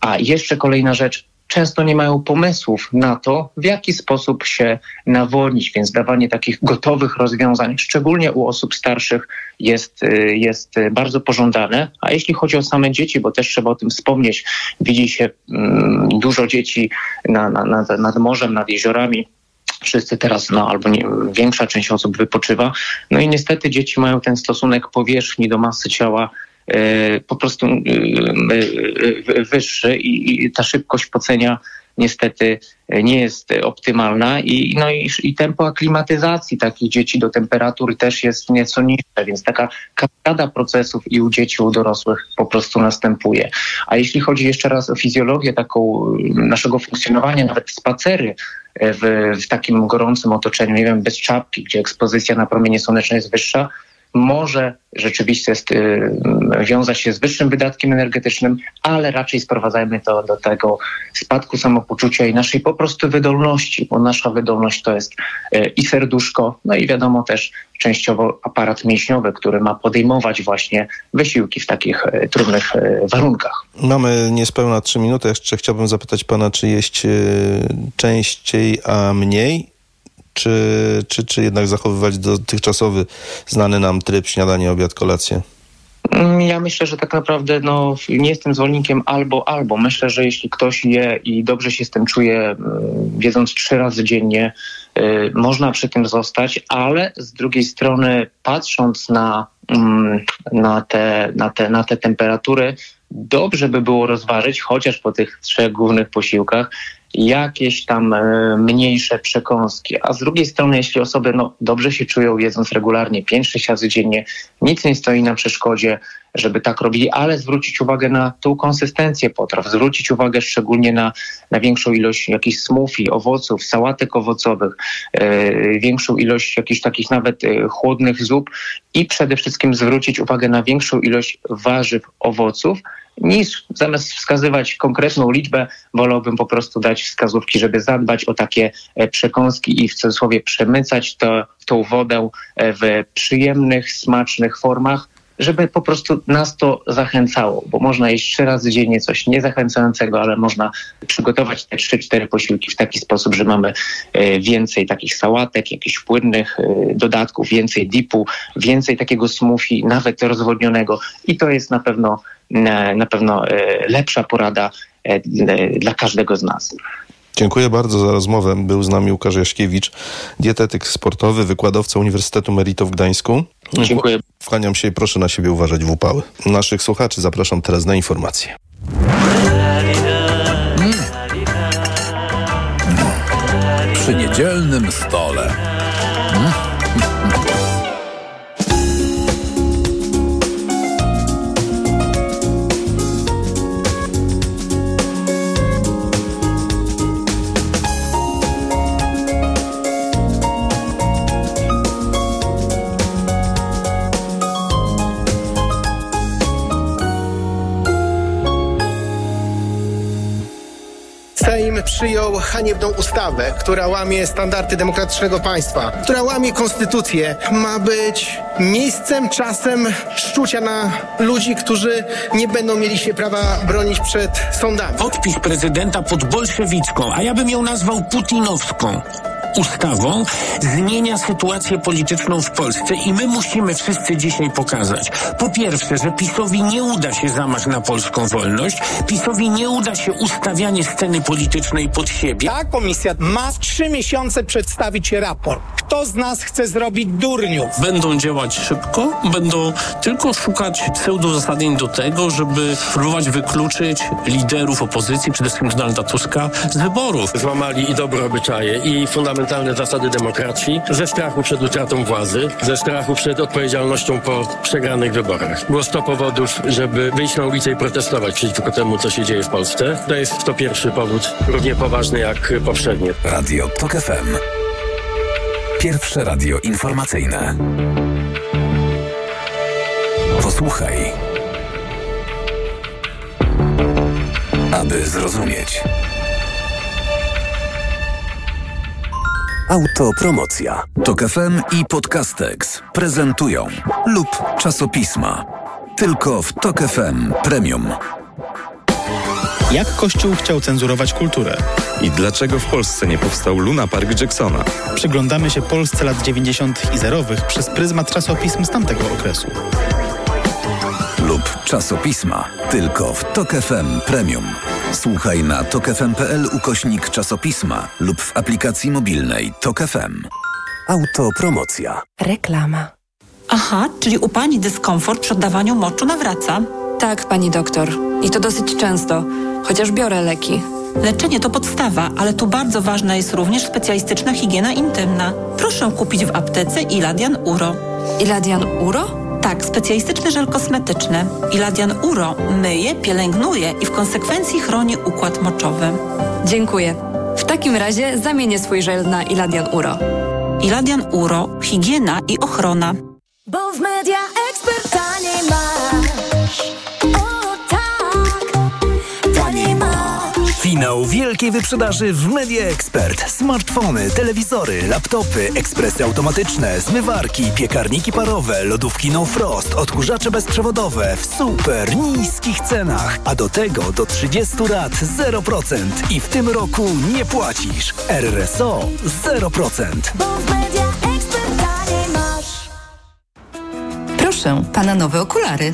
A jeszcze kolejna rzecz, często nie mają pomysłów na to, w jaki sposób się nawodnić, więc dawanie takich gotowych rozwiązań, szczególnie u osób starszych, jest, y, jest bardzo pożądane. A jeśli chodzi o same dzieci, bo też trzeba o tym wspomnieć, widzi się mm, dużo dzieci na, na, nad, nad morzem, nad jeziorami wszyscy teraz, no albo nie, większa część osób wypoczywa. No i niestety dzieci mają ten stosunek powierzchni do masy ciała po prostu e, e, wyższy i, ta szybkość pocenia niestety nie jest optymalna i, no i, i tempo aklimatyzacji takich dzieci do temperatury też jest nieco niższe, więc taka kaskada procesów i u dzieci, u dorosłych po prostu następuje. A jeśli chodzi jeszcze raz o fizjologię taką naszego funkcjonowania, nawet spacery w, w takim gorącym otoczeniu, nie wiem, bez czapki, gdzie ekspozycja na promienie słoneczne jest wyższa, może rzeczywiście jest, y, wiązać się z wyższym wydatkiem energetycznym, ale raczej sprowadzajmy to do tego spadku samopoczucia i naszej po prostu wydolności, bo nasza wydolność to jest y, i serduszko, no i wiadomo też częściowo aparat mięśniowy, który ma podejmować właśnie wysiłki w takich y, trudnych y, warunkach. Mamy niespełna trzy minuty. Jeszcze chciałbym zapytać pana, czy jeść y, częściej, a mniej? Czy, czy, czy jednak zachowywać dotychczasowy, znany nam tryb śniadanie, obiad, kolację? Mm, ja myślę, że tak naprawdę no, nie jestem zwolennikiem albo, albo. Myślę, że jeśli ktoś je i dobrze się z tym czuje, mm, wiedząc trzy razy dziennie, y, można przy tym zostać, ale z drugiej strony, patrząc na, mm, na, te, na, te, na te temperatury, dobrze by było rozważyć, chociaż po tych trzech głównych posiłkach, jakieś tam e, mniejsze przekąski. A z drugiej strony, jeśli osoby no, dobrze się czują, jedząc regularnie 5-6 razy dziennie, nic nie stoi na przeszkodzie, żeby tak robili, ale zwrócić uwagę na tą konsystencję potraw, zwrócić uwagę szczególnie na, na większą ilość jakichś smoothie, owoców, sałatek owocowych, e, większą ilość jakichś takich nawet e, chłodnych zup i przede wszystkim zwrócić uwagę na większą ilość warzyw, owoców, niż zamiast wskazywać konkretną liczbę, wolałbym po prostu dać wskazówki, żeby zadbać o takie e, przekąski i w cudzysłowie przemycać to, tą wodę e, w przyjemnych, smacznych formach, żeby po prostu nas to zachęcało, bo można jeść trzy razy dziennie coś niezachęcającego, ale można przygotować te trzy, cztery posiłki w taki sposób, że mamy e, więcej takich sałatek, jakichś płynnych dodatków, więcej dipu, więcej takiego smoothie, nawet rozwodnionego i to jest na pewno na pewno e, lepsza porada e, dla każdego z nas. Dziękuję bardzo za rozmowę. Był z nami Łukasz Jaśkiewicz, dietetyk sportowy, wykładowca Uniwersytetu Merito w Gdańsku. Dziękuję. Kłaniam się i proszę na siebie uważać w upały. Naszych słuchaczy zapraszam teraz na informacje. Przy niedzielnym stole. Sejm haniebną ustawę, która łamie standardy demokratycznego państwa, która łamie konstytucję. Ma być miejscem, czasem szczucia na ludzi, którzy nie będą mieli się prawa bronić przed sądami. Podpis prezydenta pod bolszewicką, a ja bym ją nazwał putinowską ustawą zmienia sytuację polityczną w Polsce i my musimy wszyscy dzisiaj pokazać. Po pierwsze, że PiSowi nie uda się zamach na polską wolność, PiSowi nie uda się ustawianie sceny politycznej pod siebie. Ta komisja ma trzy miesiące przedstawić raport. Kto z nas chce zrobić durniów? Będą działać szybko, będą tylko szukać pseudozasadnień do tego, żeby próbować wykluczyć liderów opozycji, przede wszystkim Donalda Tuska, z wyborów. Złamali i dobre obyczaje, i fundamentalne zasady demokracji, ze strachu przed utratą władzy, ze strachu przed odpowiedzialnością po przegranych wyborach. Było 100 powodów, żeby wyjść na ulicę i protestować przeciwko temu, co się dzieje w Polsce. To jest to pierwszy powód, równie poważny jak poprzednie. Radio TOK FM. Pierwsze radio informacyjne. Posłuchaj. Aby zrozumieć. Autopromocja. Tok FM i Podcastex prezentują lub czasopisma. Tylko w Tok FM Premium. Jak Kościół chciał cenzurować kulturę? I dlaczego w Polsce nie powstał Luna Park Jacksona? Przyglądamy się Polsce lat 90. i zerowych przez pryzmat czasopism z tamtego okresu. Lub czasopisma. Tylko w Tok FM Premium. Słuchaj na tokefm.pl ukośnik czasopisma lub w aplikacji mobilnej Tok FM. Autopromocja. Reklama. Aha, czyli u pani dyskomfort przy oddawaniu moczu nawraca? Tak, pani doktor. I to dosyć często, chociaż biorę leki. Leczenie to podstawa, ale tu bardzo ważna jest również specjalistyczna higiena intymna. Proszę kupić w aptece Iladian Uro. Iladian Uro? Tak, specjalistyczny żel kosmetyczny. Iladian Uro myje, pielęgnuje i w konsekwencji chroni układ moczowy. Dziękuję. W takim razie zamienię swój żel na Iladian Uro. Iladian Uro, higiena i ochrona. Bo w media ekspert Finał wielkiej wyprzedaży w Media Expert. Smartfony, telewizory, laptopy, ekspresy automatyczne, zmywarki, piekarniki parowe, lodówki No Frost, odkurzacze bezprzewodowe w super niskich cenach. A do tego do 30 lat 0% i w tym roku nie płacisz. RRSO 0%. Bo w media ekspert taniej masz. Proszę, pana nowe okulary.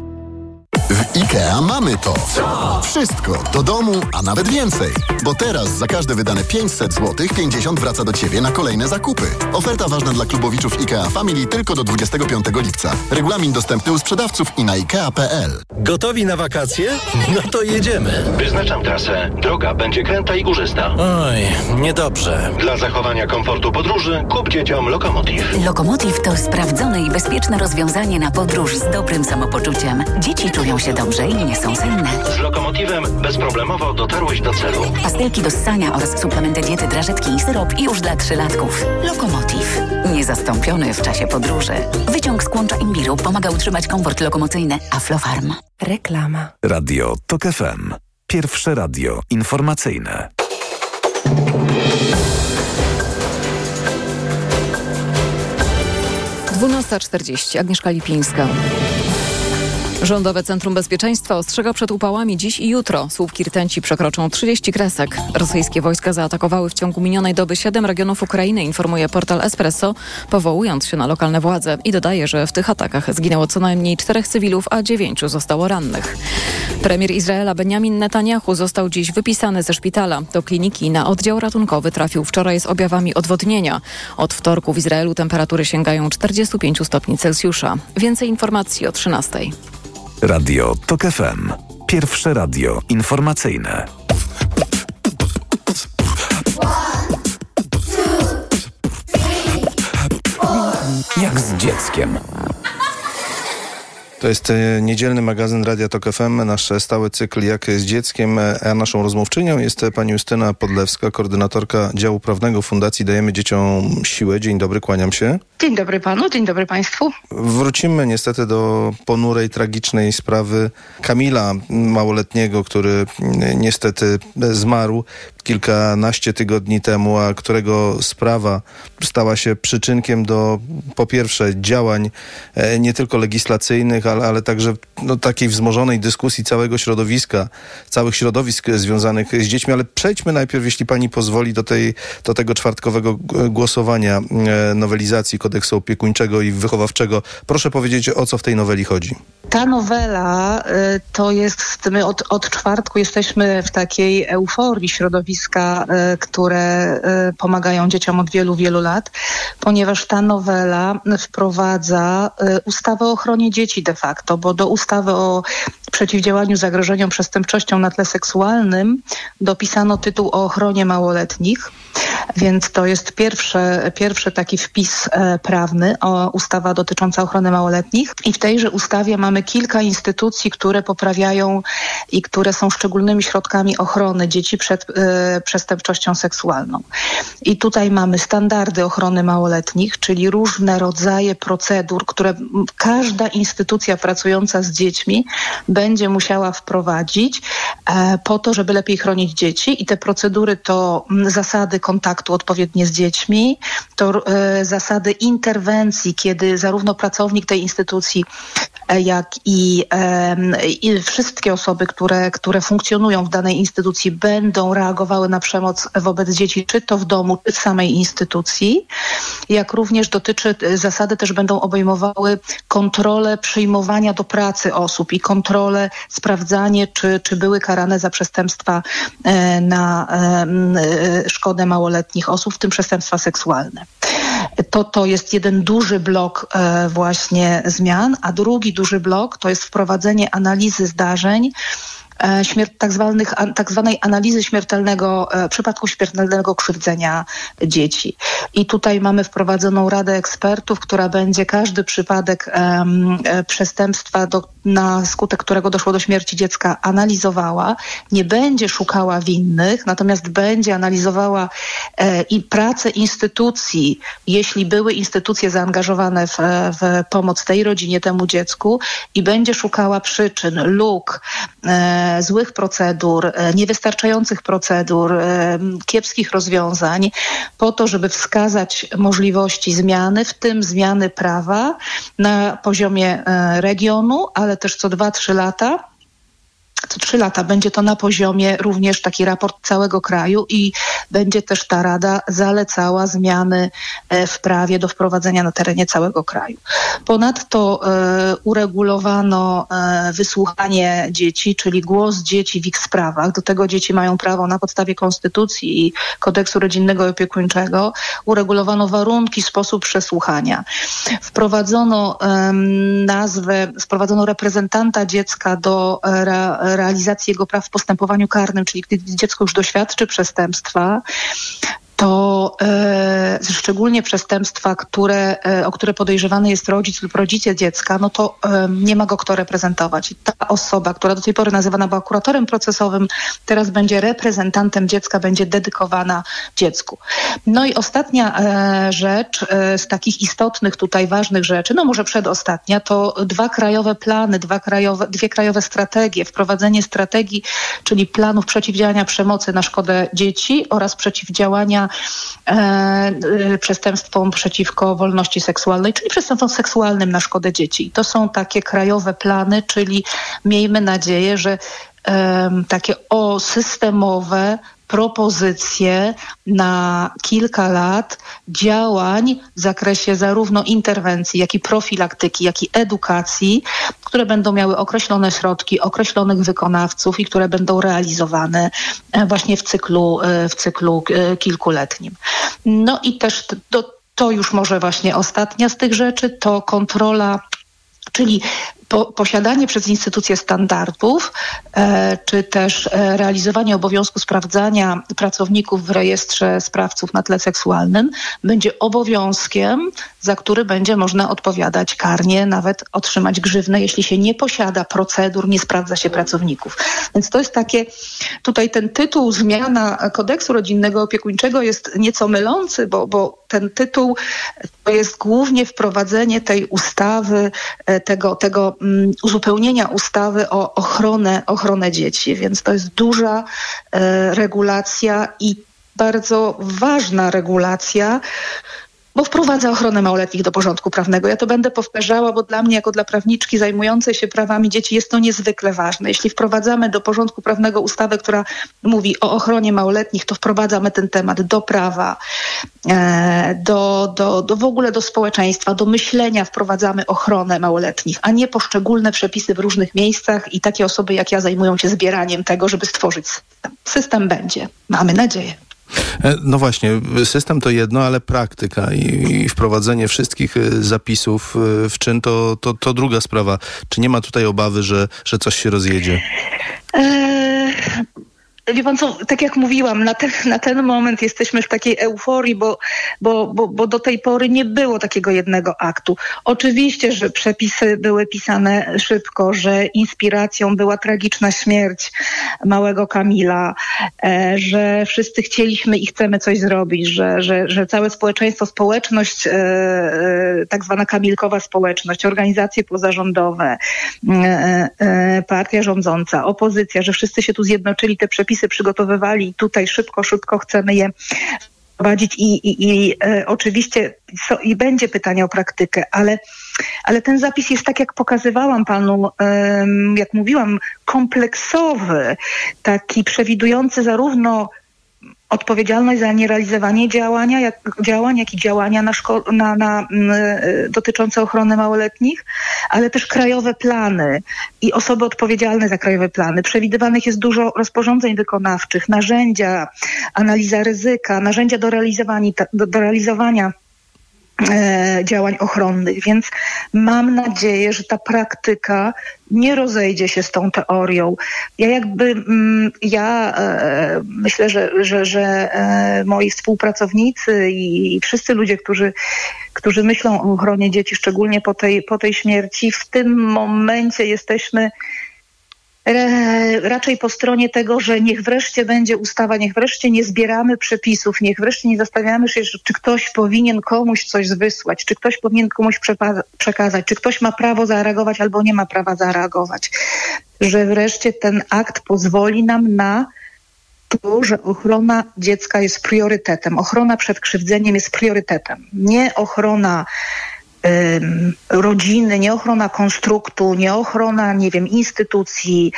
IKEA mamy to. Wszystko do domu, a nawet więcej. Bo teraz za każde wydane 500 zł 50 wraca do Ciebie na kolejne zakupy. Oferta ważna dla klubowiczów IKEA Family tylko do 25 lipca. Regulamin dostępny u sprzedawców i na IKEA.pl. Gotowi na wakacje? No to jedziemy. Wyznaczam trasę. Droga będzie kręta i górzysta. Oj, niedobrze. Dla zachowania komfortu podróży kup dzieciom Lokomotiv. Lokomotiv to sprawdzone i bezpieczne rozwiązanie na podróż z dobrym samopoczuciem. Dzieci czują się dobrze i nie są senne. Z Lokomotivem bezproblemowo dotarłeś do celu. Pastelki do ssania oraz suplementy diety, drażetki i syrop już dla trzylatków. Lokomotiv. Niezastąpiony w czasie podróży. Wyciąg z kłącza imbiru pomaga utrzymać komfort lokomocyjny. Aflofarm. Reklama. Radio Tok FM. Pierwsze radio informacyjne. Dwunasta czterdzieści. Agnieszka Lipińska. Rządowe Centrum Bezpieczeństwa ostrzega przed upałami dziś i jutro. Słupki rtęci przekroczą 30 kresek. Rosyjskie wojska zaatakowały w ciągu minionej doby siedem regionów Ukrainy, informuje portal Espresso, powołując się na lokalne władze. I dodaje, że w tych atakach zginęło co najmniej czterech cywilów, a dziewięciu zostało rannych. Premier Izraela Benjamin Netanyahu został dziś wypisany ze szpitala. Do kliniki na oddział ratunkowy trafił wczoraj z objawami odwodnienia. Od wtorku w Izraelu temperatury sięgają 45 stopni Celsjusza. Więcej informacji o 13. Radio Tok FM. Pierwsze radio informacyjne. Jak z dzieckiem. To jest e, niedzielny magazyn Radia Tok FM, nasz stały cykl Jak z dzieckiem, a naszą rozmówczynią jest pani Justyna Podlewska, koordynatorka działu prawnego Fundacji Dajemy Dzieciom Siłę. Dzień dobry, kłaniam się. Dzień dobry panu, dzień dobry państwu. Wrócimy niestety do ponurej, tragicznej sprawy Kamila, małoletniego, który niestety zmarł kilkanaście tygodni temu, a którego sprawa stała się przyczynkiem do po pierwsze działań e, nie tylko legislacyjnych, ale, ale także no, takiej wzmożonej dyskusji całego środowiska, całych środowisk związanych z dziećmi, ale przejdźmy najpierw, jeśli pani pozwoli, do, tej, do tego czwartkowego głosowania e, nowelizacji kodeksu opiekuńczego i wychowawczego. Proszę powiedzieć, o co w tej noweli chodzi. Ta nowela y, to jest, my od, od czwartku jesteśmy w takiej euforii środowiska, y, które pomagają dzieciom od wielu, wielu lat, ponieważ ta nowela wprowadza ustawę o ochronie dzieci de facto, bo do ustawy o przeciwdziałaniu zagrożeniom przestępczością na tle seksualnym dopisano tytuł o ochronie małoletnich. Więc to jest pierwszy, pierwszy taki wpis e, prawny, o, ustawa dotycząca ochrony małoletnich. I w tejże ustawie mamy kilka instytucji, które poprawiają i które są szczególnymi środkami ochrony dzieci przed e, przestępczością seksualną. I tutaj mamy standardy ochrony małoletnich, czyli różne rodzaje procedur, które każda instytucja pracująca z dziećmi będzie musiała wprowadzić po to, żeby lepiej chronić dzieci. I te procedury to m, zasady kontaktu odpowiednie z dziećmi, to e, zasady interwencji, kiedy zarówno pracownik tej instytucji, e, jak i, i wszystkie osoby, które, które funkcjonują w danej instytucji, będą reagowały na przemoc wobec dzieci, czy to w domu, czy w samej instytucji. Jak również dotyczy, e, zasady też będą obejmowały kontrolę przyjmowania do pracy osób i kontrolę, sprawdzanie, czy, czy były karane za przestępstwa e, na em, e, szkodę małoletnich osób, w tym przestępstwa seksualne. To, to jest jeden duży blok e, właśnie zmian, a drugi duży blok to jest wprowadzenie analizy zdarzeń, e, śmier- tak, zwanych, an, tak zwanej analizy śmiertelnego, e, przypadku śmiertelnego krzywdzenia dzieci. I tutaj mamy wprowadzoną Radę Ekspertów, która będzie każdy przypadek e, przestępstwa, do, na skutek którego doszło do śmierci dziecka, analizowała. Nie będzie szukała winnych, natomiast będzie analizowała e, i pracę instytucji, jeśli były instytucje zaangażowane w, w pomoc tej rodzinie, temu dziecku i będzie szukała przyczyn, luk, e, złych procedur, e, niewystarczających procedur, e, kiepskich rozwiązań, po to, żeby wskazać możliwości zmiany, w tym zmiany prawa na poziomie e, regionu, ale też co dwa, trzy lata co trzy lata. Będzie to na poziomie również taki raport całego kraju i będzie też ta Rada zalecała zmiany e, w prawie do wprowadzenia na terenie całego kraju. Ponadto e, uregulowano e, wysłuchanie dzieci, czyli głos dzieci w ich sprawach. Do tego dzieci mają prawo na podstawie Konstytucji i Kodeksu Rodzinnego i Opiekuńczego. Uregulowano warunki, sposób przesłuchania. Wprowadzono em, nazwę, wprowadzono reprezentanta dziecka do e, re, realizacji jego praw w postępowaniu karnym, czyli gdy dziecko już doświadczy przestępstwa, to e, szczególnie przestępstwa, które, e, o które podejrzewany jest rodzic lub rodzice dziecka, no to e, nie ma go kto reprezentować. I ta osoba, która do tej pory nazywana była kuratorem procesowym, teraz będzie reprezentantem dziecka, będzie dedykowana dziecku. No i ostatnia e, rzecz e, z takich istotnych tutaj ważnych rzeczy, no może przedostatnia, to dwa krajowe plany, dwa krajowe, dwie krajowe strategie, wprowadzenie strategii, czyli planów przeciwdziałania przemocy na szkodę dzieci oraz przeciwdziałania przestępstwom przeciwko wolności seksualnej, czyli przestępstwom seksualnym na szkodę dzieci. To są takie krajowe plany, czyli miejmy nadzieję, że takie o systemowe propozycje na kilka lat działań w zakresie zarówno interwencji, jak i profilaktyki, jak i edukacji, które będą miały określone środki, określonych wykonawców i które będą realizowane e, właśnie w cyklu, e, w cyklu e, kilkuletnim. No i też to, to już może właśnie ostatnia z tych rzeczy, to kontrola Czyli po, posiadanie przez instytucje standardów, e, czy też e, realizowanie obowiązku sprawdzania pracowników w rejestrze sprawców na tle seksualnym będzie obowiązkiem, za który będzie można odpowiadać karnie, nawet otrzymać grzywnę, jeśli się nie posiada procedur, nie sprawdza się pracowników. Więc to jest takie, tutaj ten tytuł zmiana kodeksu rodzinnego opiekuńczego jest nieco mylący, bo, bo ten tytuł to jest głównie wprowadzenie tej ustawy, e, tego, tego uzupełnienia ustawy o ochronę, ochronę dzieci. Więc to jest duża e, regulacja i bardzo ważna regulacja, bo wprowadza ochronę małoletnich do porządku prawnego. Ja to będę powtarzała, bo dla mnie, jako dla prawniczki zajmującej się prawami dzieci, jest to niezwykle ważne. Jeśli wprowadzamy do porządku prawnego ustawę, która mówi o ochronie małoletnich, to wprowadzamy ten temat do prawa, e, do, do, do w ogóle do społeczeństwa, do myślenia wprowadzamy ochronę małoletnich, a nie poszczególne przepisy w różnych miejscach i takie osoby jak ja zajmują się zbieraniem tego, żeby stworzyć system. System będzie. Mamy nadzieję. E, No właśnie, system to jedno, ale praktyka i, i wprowadzenie wszystkich e, zapisów e, w czyn to, to, to druga sprawa. Czy nie ma tutaj obawy, że, że coś się rozjedzie? Wie pan co, tak jak mówiłam, na ten, na ten moment jesteśmy w takiej euforii, bo, bo, bo, bo do tej pory nie było takiego jednego aktu. Oczywiście, że przepisy były pisane szybko, że inspiracją była tragiczna śmierć małego Kamila, e, że wszyscy chcieliśmy i chcemy coś zrobić, że, że, że całe społeczeństwo, społeczność, e, e, tak zwana kamilkowa społeczność, organizacje pozarządowe, partia rządząca, opozycja, że wszyscy się tu zjednoczyli, te przepisy przygotowywali i tutaj szybko, szybko chcemy je wprowadzić i, i, i e, oczywiście so, i będzie pytanie o praktykę, ale, ale ten zapis jest tak, jak pokazywałam panu, em, jak mówiłam, kompleksowy, taki przewidujący zarówno odpowiedzialność za nierealizowanie działania, jak, działań, jak i działania na szko- na, na, mm, y, dotyczące ochrony małoletnich, ale też krajowe plany i osoby odpowiedzialne za krajowe plany. Przewidywanych jest dużo rozporządzeń wykonawczych, narzędzia, analiza ryzyka, narzędzia do realizowania, do, do realizowania działań ochronnych, więc mam nadzieję, że ta praktyka nie rozejdzie się z tą teorią. Ja jakby, mm, ja e, myślę, że, że, że e, moi współpracownicy i, wszyscy ludzie, którzy, którzy myślą o ochronie dzieci, szczególnie po tej, po tej śmierci, w tym momencie jesteśmy e, raczej po stronie tego, że niech wreszcie będzie ustawa, niech wreszcie nie zbieramy przepisów, niech wreszcie nie zastanawiamy się, czy ktoś powinien komuś coś wysłać, czy ktoś powinien komuś przekazać, czy ktoś ma prawo zareagować albo nie ma prawa zareagować. Że wreszcie ten akt pozwoli nam na to, że ochrona dziecka jest priorytetem. Ochrona przed krzywdzeniem jest priorytetem. Nie ochrona rodziny, nie ochrona konstruktu, nie ochrona, nie wiem, instytucji,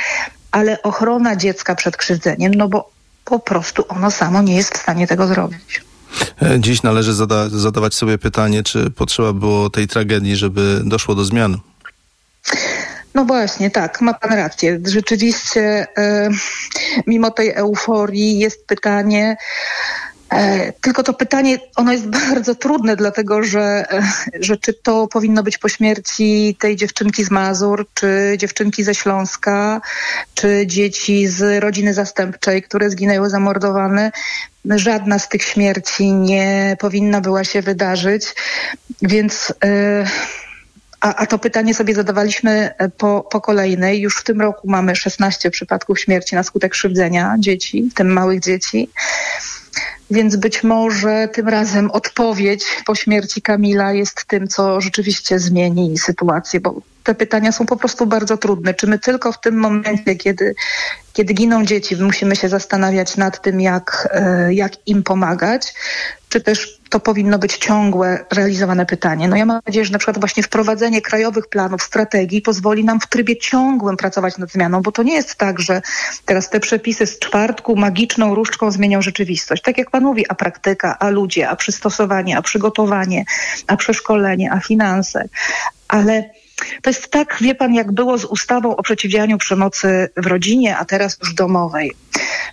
ale ochrona dziecka przed krzywdzeniem, no bo po prostu ono samo nie jest w stanie tego zrobić. E, Dziś należy zada- zadawać sobie pytanie, czy potrzeba było tej tragedii, żeby doszło do zmian. No właśnie, tak, ma pan rację. Rzeczywiście, e, mimo tej euforii jest pytanie, tylko to pytanie, ono jest bardzo trudne, dlatego że, e, że czy to powinno być po śmierci tej dziewczynki z Mazur, czy dziewczynki ze Śląska, czy dzieci z rodziny zastępczej, które zginęły zamordowane. Żadna z tych śmierci nie powinna była się wydarzyć, więc. e, a, a to pytanie sobie zadawaliśmy e, po, po kolejnej. Już w tym roku mamy 16 przypadków śmierci na skutek krzywdzenia dzieci, w tym małych dzieci. Więc być może tym razem odpowiedź po śmierci Kamila jest tym, co rzeczywiście zmieni sytuację, bo te pytania są po prostu bardzo trudne. Czy my tylko w tym momencie, kiedy, kiedy giną dzieci, musimy się zastanawiać nad tym, jak, e, jak im pomagać, czy też to powinno być ciągłe realizowane pytanie. No ja mam nadzieję, że na przykład właśnie wprowadzenie krajowych planów, strategii pozwoli nam w trybie ciągłym pracować nad zmianą, bo to nie jest tak, że teraz te przepisy z czwartku magiczną różdżką zmienią rzeczywistość. Tak jak pan mówi, a praktyka, a ludzie, a przystosowanie, a przygotowanie, a przeszkolenie, a finanse. Ale to jest tak, wie pan, jak było z ustawą o przeciwdziałaniu przemocy w rodzinie, a teraz już domowej.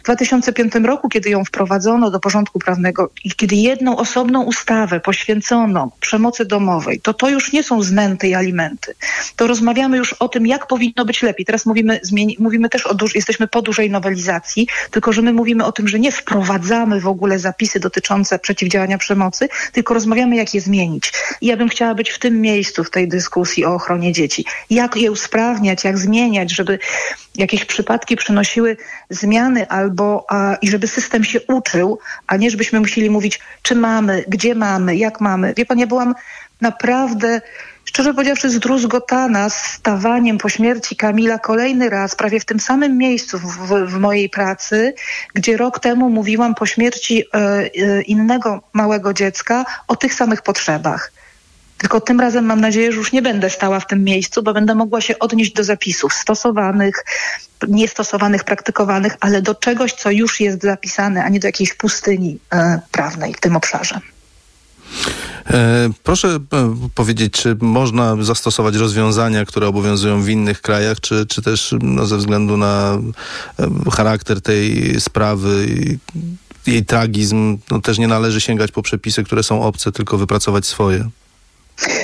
W 2005 roku, kiedy ją wprowadzono do porządku prawnego i kiedy jedną osobną ustawę poświęcono przemocy domowej, to to już nie są znęty i alimenty. To rozmawiamy już o tym, jak powinno być lepiej. Teraz mówimy, zmieni- mówimy też o duż- jesteśmy po dużej nowelizacji, tylko że my mówimy o tym, że nie wprowadzamy w ogóle zapisy dotyczące przeciwdziałania przemocy, tylko rozmawiamy, jak je zmienić. I ja bym chciała być w tym miejscu, w tej dyskusji o ochronie dzieci. Jak je usprawniać, jak zmieniać, żeby jakieś przypadki przynosiły zmiany albo a, i żeby system się uczył, a nie żebyśmy musieli mówić, czy mamy, gdzie mamy, jak mamy. Wie pan, ja byłam naprawdę szczerze powiedziawszy zdruzgotana stawaniem po śmierci Kamila kolejny raz, prawie w tym samym miejscu w, w, w mojej pracy, gdzie rok temu mówiłam po śmierci e, e, innego małego dziecka o tych samych potrzebach. Tylko tym razem mam nadzieję, że już nie będę stała w tym miejscu, bo będę mogła się odnieść do zapisów stosowanych, niestosowanych, praktykowanych, ale do czegoś, co już jest zapisane, a nie do jakiejś pustyni e, prawnej w tym obszarze. E, Proszę e, powiedzieć, czy można zastosować rozwiązania, które obowiązują w innych krajach, czy, czy też no, ze względu na charakter tej sprawy i jej tragizm, no, też nie należy sięgać po przepisy, które są obce, tylko wypracować swoje?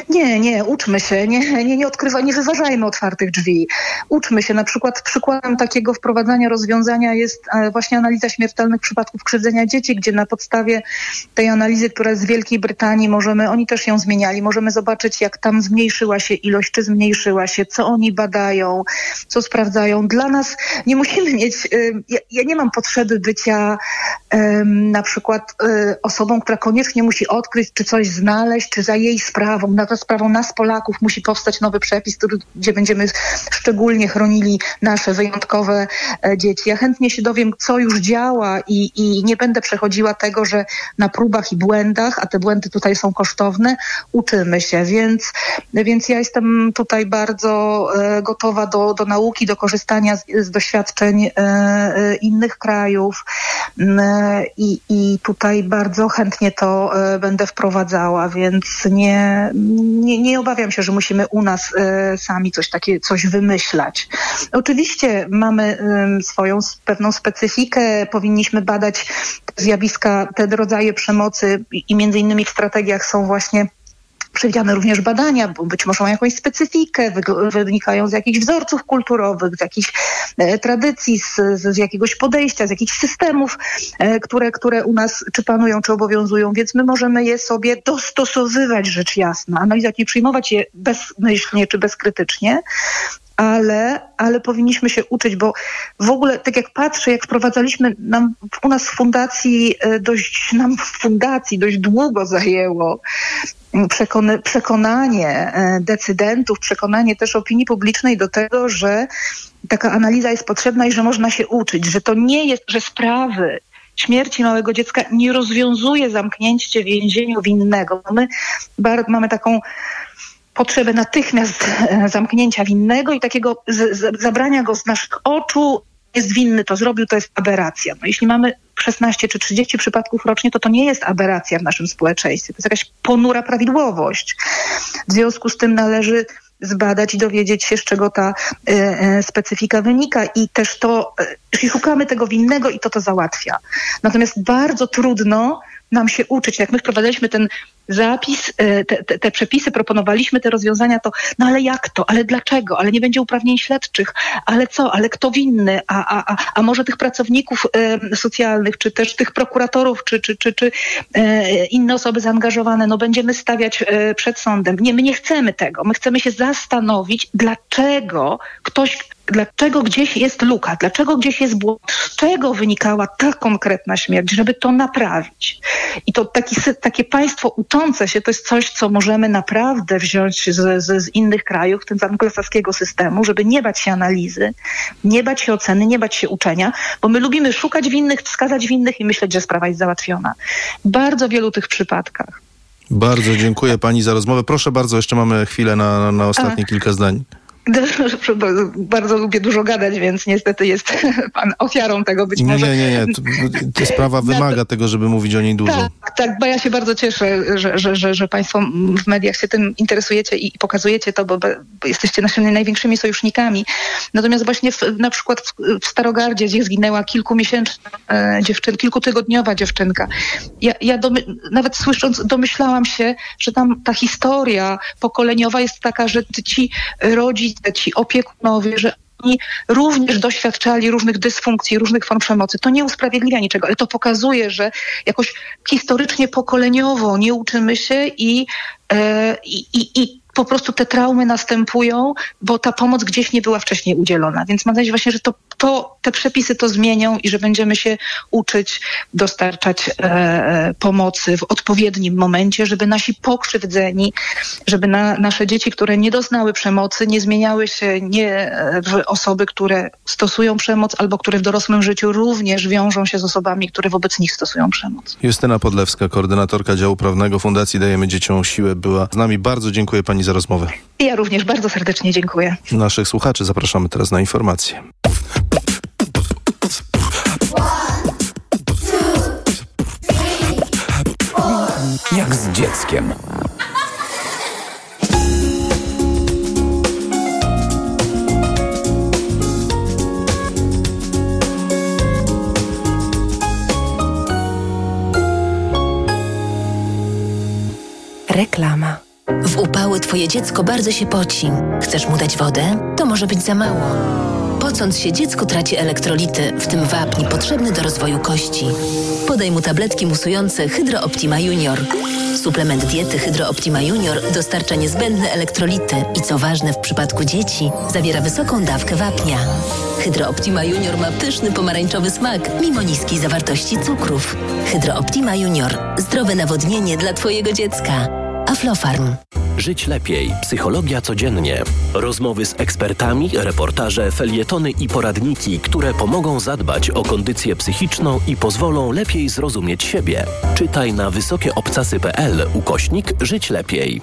Nie, nie, uczmy się, nie, nie, nie odkrywaj, nie wyważajmy otwartych drzwi. Uczmy się. Na przykład przykładem takiego wprowadzania rozwiązania jest e, właśnie analiza śmiertelnych przypadków krzywdzenia dzieci, gdzie na podstawie tej analizy, która jest z Wielkiej Brytanii, możemy, oni też ją zmieniali, możemy zobaczyć, jak tam zmniejszyła się ilość, czy zmniejszyła się, co oni badają, co sprawdzają. Dla nas nie musimy mieć, y, ja, ja nie mam potrzeby bycia na przykład y, osobą, która koniecznie musi odkryć, czy coś znaleźć, czy za jej sprawą, na za sprawą nas Polaków musi powstać nowy przepis, gdzie będziemy szczególnie chronili nasze wyjątkowe e, dzieci. Ja chętnie się dowiem, co już działa i, i nie będę przechodziła tego, że na próbach i błędach, a te błędy tutaj są kosztowne, uczymy się, więc, więc ja jestem tutaj bardzo e, gotowa do, do nauki, do korzystania z, z doświadczeń e, innych krajów m, e, i, tutaj bardzo chętnie to będę wprowadzała, więc nie, nie, nie obawiam się, że musimy u nas e, sami coś takie, coś wymyślać. Oczywiście mamy swoją pewną specyfikę, powinniśmy badać zjawiska, te rodzaje przemocy i między innymi w strategiach są właśnie przewidziane również badania, bo być może mają jakąś specyfikę, wynikają z jakichś wzorców kulturowych, z jakichś e, tradycji, z, z, jakiegoś podejścia, z jakichś systemów, e, które, które u nas czy panują, czy obowiązują, więc my możemy je sobie dostosowywać, rzecz jasna, analizować, nie przyjmować je bezmyślnie czy bezkrytycznie, ale, ale powinniśmy się uczyć, bo w ogóle, tak jak patrzę, jak wprowadzaliśmy nam u nas w fundacji, e, dość nam w fundacji dość długo zajęło mm, przekonanie e, decydentów, przekonanie też opinii publicznej do tego, że taka analiza jest potrzebna i że można się uczyć, że to nie jest, że sprawy śmierci małego dziecka nie rozwiązuje zamknięcie w więzieniu winnego. My mamy taką potrzebę natychmiast e, zamknięcia winnego i takiego zabrania go z naszych oczu. Jest winny, to zrobił, to jest aberracja. No, jeśli mamy 16 czy 30 przypadków rocznie, to to nie jest aberracja w naszym społeczeństwie. To jest jakaś ponura prawidłowość. W związku z tym należy zbadać i dowiedzieć się, z czego ta e, e, specyfika wynika i też to, jeśli szukamy tego winnego i to to załatwia. Natomiast bardzo trudno nam się uczyć. Jak my wprowadzaliśmy ten zapis, e, te, te, te przepisy, proponowaliśmy te rozwiązania, to no ale jak to, ale dlaczego, ale nie będzie uprawnień śledczych, ale co, ale kto winny, a, a, a, a może tych pracowników e, socjalnych, czy też tych prokuratorów, czy, czy, czy, czy e, inne osoby zaangażowane, no będziemy stawiać e, przed sądem. Nie, my nie chcemy tego. My chcemy się zastanowić, dlaczego ktoś Dlaczego gdzieś jest luka? Dlaczego gdzieś jest błąd? Z czego wynikała ta konkretna śmierć, żeby to naprawić? I to taki, takie państwo uczące się to jest coś, co możemy naprawdę wziąć z, z, z innych krajów, w tym anglosaskiego systemu, żeby nie bać się analizy, nie bać się oceny, nie bać się uczenia, bo my lubimy szukać winnych, wskazać winnych i myśleć, że sprawa jest załatwiona. W bardzo wielu tych przypadkach. Bardzo dziękuję pani za rozmowę. Proszę bardzo, jeszcze mamy chwilę na, na ostatnie A. kilka zdań. Bardzo lubię dużo gadać, więc niestety jest pan ofiarą tego być Nie, może. nie, nie, nie. To sprawa wymaga tego, żeby mówić o niej dużo. Tak, tak, bo ja się bardzo cieszę, że, że, że, że Państwo w mediach się tym interesujecie i pokazujecie to, bo, bo jesteście naszymi największymi sojusznikami. Natomiast właśnie w, na przykład w, w Starogardzie, gdzie zginęła kilkumiesięczna e, dziewczynka, kilkutygodniowa dziewczynka, ja, ja domy, nawet słysząc, domyślałam się, że tam ta historia pokoleniowa jest taka, że ci rodzice, ci opiekunowie, że oni również doświadczali różnych dysfunkcji, różnych form przemocy. To nie usprawiedliwia niczego, ale to pokazuje, że jakoś historycznie, pokoleniowo nie uczymy się i, e, i, i, i po prostu te traumy następują, bo ta pomoc gdzieś nie była wcześniej udzielona. Więc mam nadzieję właśnie, że to, to, te przepisy to zmienią i że będziemy się uczyć dostarczać e, e, pomocy w odpowiednim momencie, żeby nasi pokrzywdzeni, żeby na, nasze dzieci, które nie doznały przemocy, nie zmieniały się nie e, w osoby, które stosują przemoc albo które w dorosłym życiu również wiążą się z osobami, które wobec nich stosują przemoc. Justyna Podlewska, koordynatorka działu prawnego Fundacji Dajemy Dzieciom Siłę, była z nami. Bardzo dziękuję pani za rozmowę. Ja również bardzo serdecznie dziękuję. Naszych słuchaczy zapraszamy teraz na informacje. Jak z dzieckiem. Reklama. W UP małe twoje dziecko bardzo się poci. Chcesz mu dać wodę? To może być za mało. Pocąc się, dziecko traci elektrolity, w tym wapń potrzebny do rozwoju kości. Podaj mu tabletki musujące Hydro Optima Junior. Suplement diety Hydro Optima Junior dostarcza niezbędne elektrolity i co ważne w przypadku dzieci, zawiera wysoką dawkę wapnia. Hydro Optima Junior ma pyszny pomarańczowy smak, mimo niskiej zawartości cukrów. Hydro Optima Junior. Zdrowe nawodnienie dla Twojego dziecka. Aflofarm. Żyć lepiej. Psychologia codziennie. Rozmowy z ekspertami, reportaże, felietony i poradniki, które pomogą zadbać o kondycję psychiczną i pozwolą lepiej zrozumieć siebie. Czytaj na wysokieobcasy.pl ukośnik Żyć lepiej.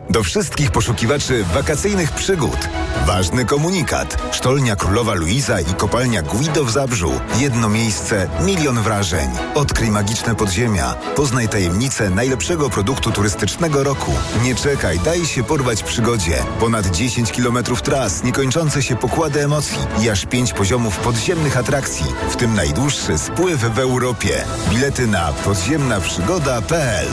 Do wszystkich poszukiwaczy wakacyjnych przygód. Ważny komunikat. Sztolnia Królowa Luiza i kopalnia Guido w Zabrzu. Jedno miejsce, milion wrażeń. Odkryj magiczne podziemia. Poznaj tajemnicę najlepszego produktu turystycznego roku. Nie czekaj, daj się porwać przygodzie. Ponad 10 kilometrów tras, niekończące się pokłady emocji i aż 5 poziomów podziemnych atrakcji, w tym najdłuższy spływ w Europie. Bilety na podziemnaprzygoda.pl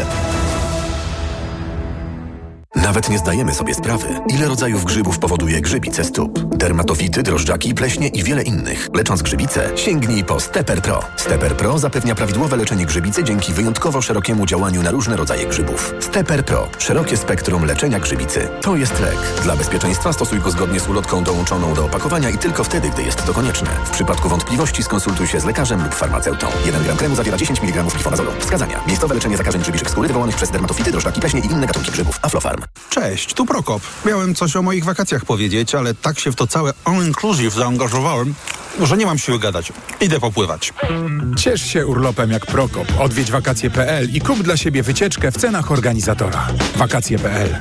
Nawet nie zdajemy sobie sprawy, ile rodzajów grzybów powoduje grzybice stóp. Dermatofity, drożdżaki, pleśnie i wiele innych. Lecząc grzybice, sięgnij po Stepper Pro. Stepper Pro zapewnia prawidłowe leczenie grzybicy dzięki wyjątkowo szerokiemu działaniu na różne rodzaje grzybów. Stepper Pro. Szerokie spektrum leczenia grzybicy. To jest lek. Dla bezpieczeństwa stosuj go zgodnie z ulotką dołączoną do opakowania i tylko wtedy, gdy jest to konieczne. W przypadku wątpliwości skonsultuj się z lekarzem lub farmaceutą. 1 gram kremu zawiera 10 mg glifonazolu. Wskazania. Miejscowe leczenie zakażeń grzybiczych skóry wywołanych przez dermatofity, drożdżaki, pleśnie i inne gatunki grzybów. Aflofarm. Cześć, tu Prokop. Miałem coś o moich wakacjach powiedzieć, ale tak się w to całe all-inclusive zaangażowałem, że nie mam siły gadać. Idę popływać. Ciesz się urlopem jak Prokop. Odwiedź wakacje.pl i kup dla siebie wycieczkę w cenach organizatora. Wakacje.pl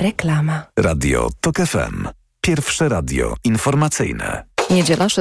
Reklama. Radio TOK FM. Pierwsze radio informacyjne. Niedziela 16.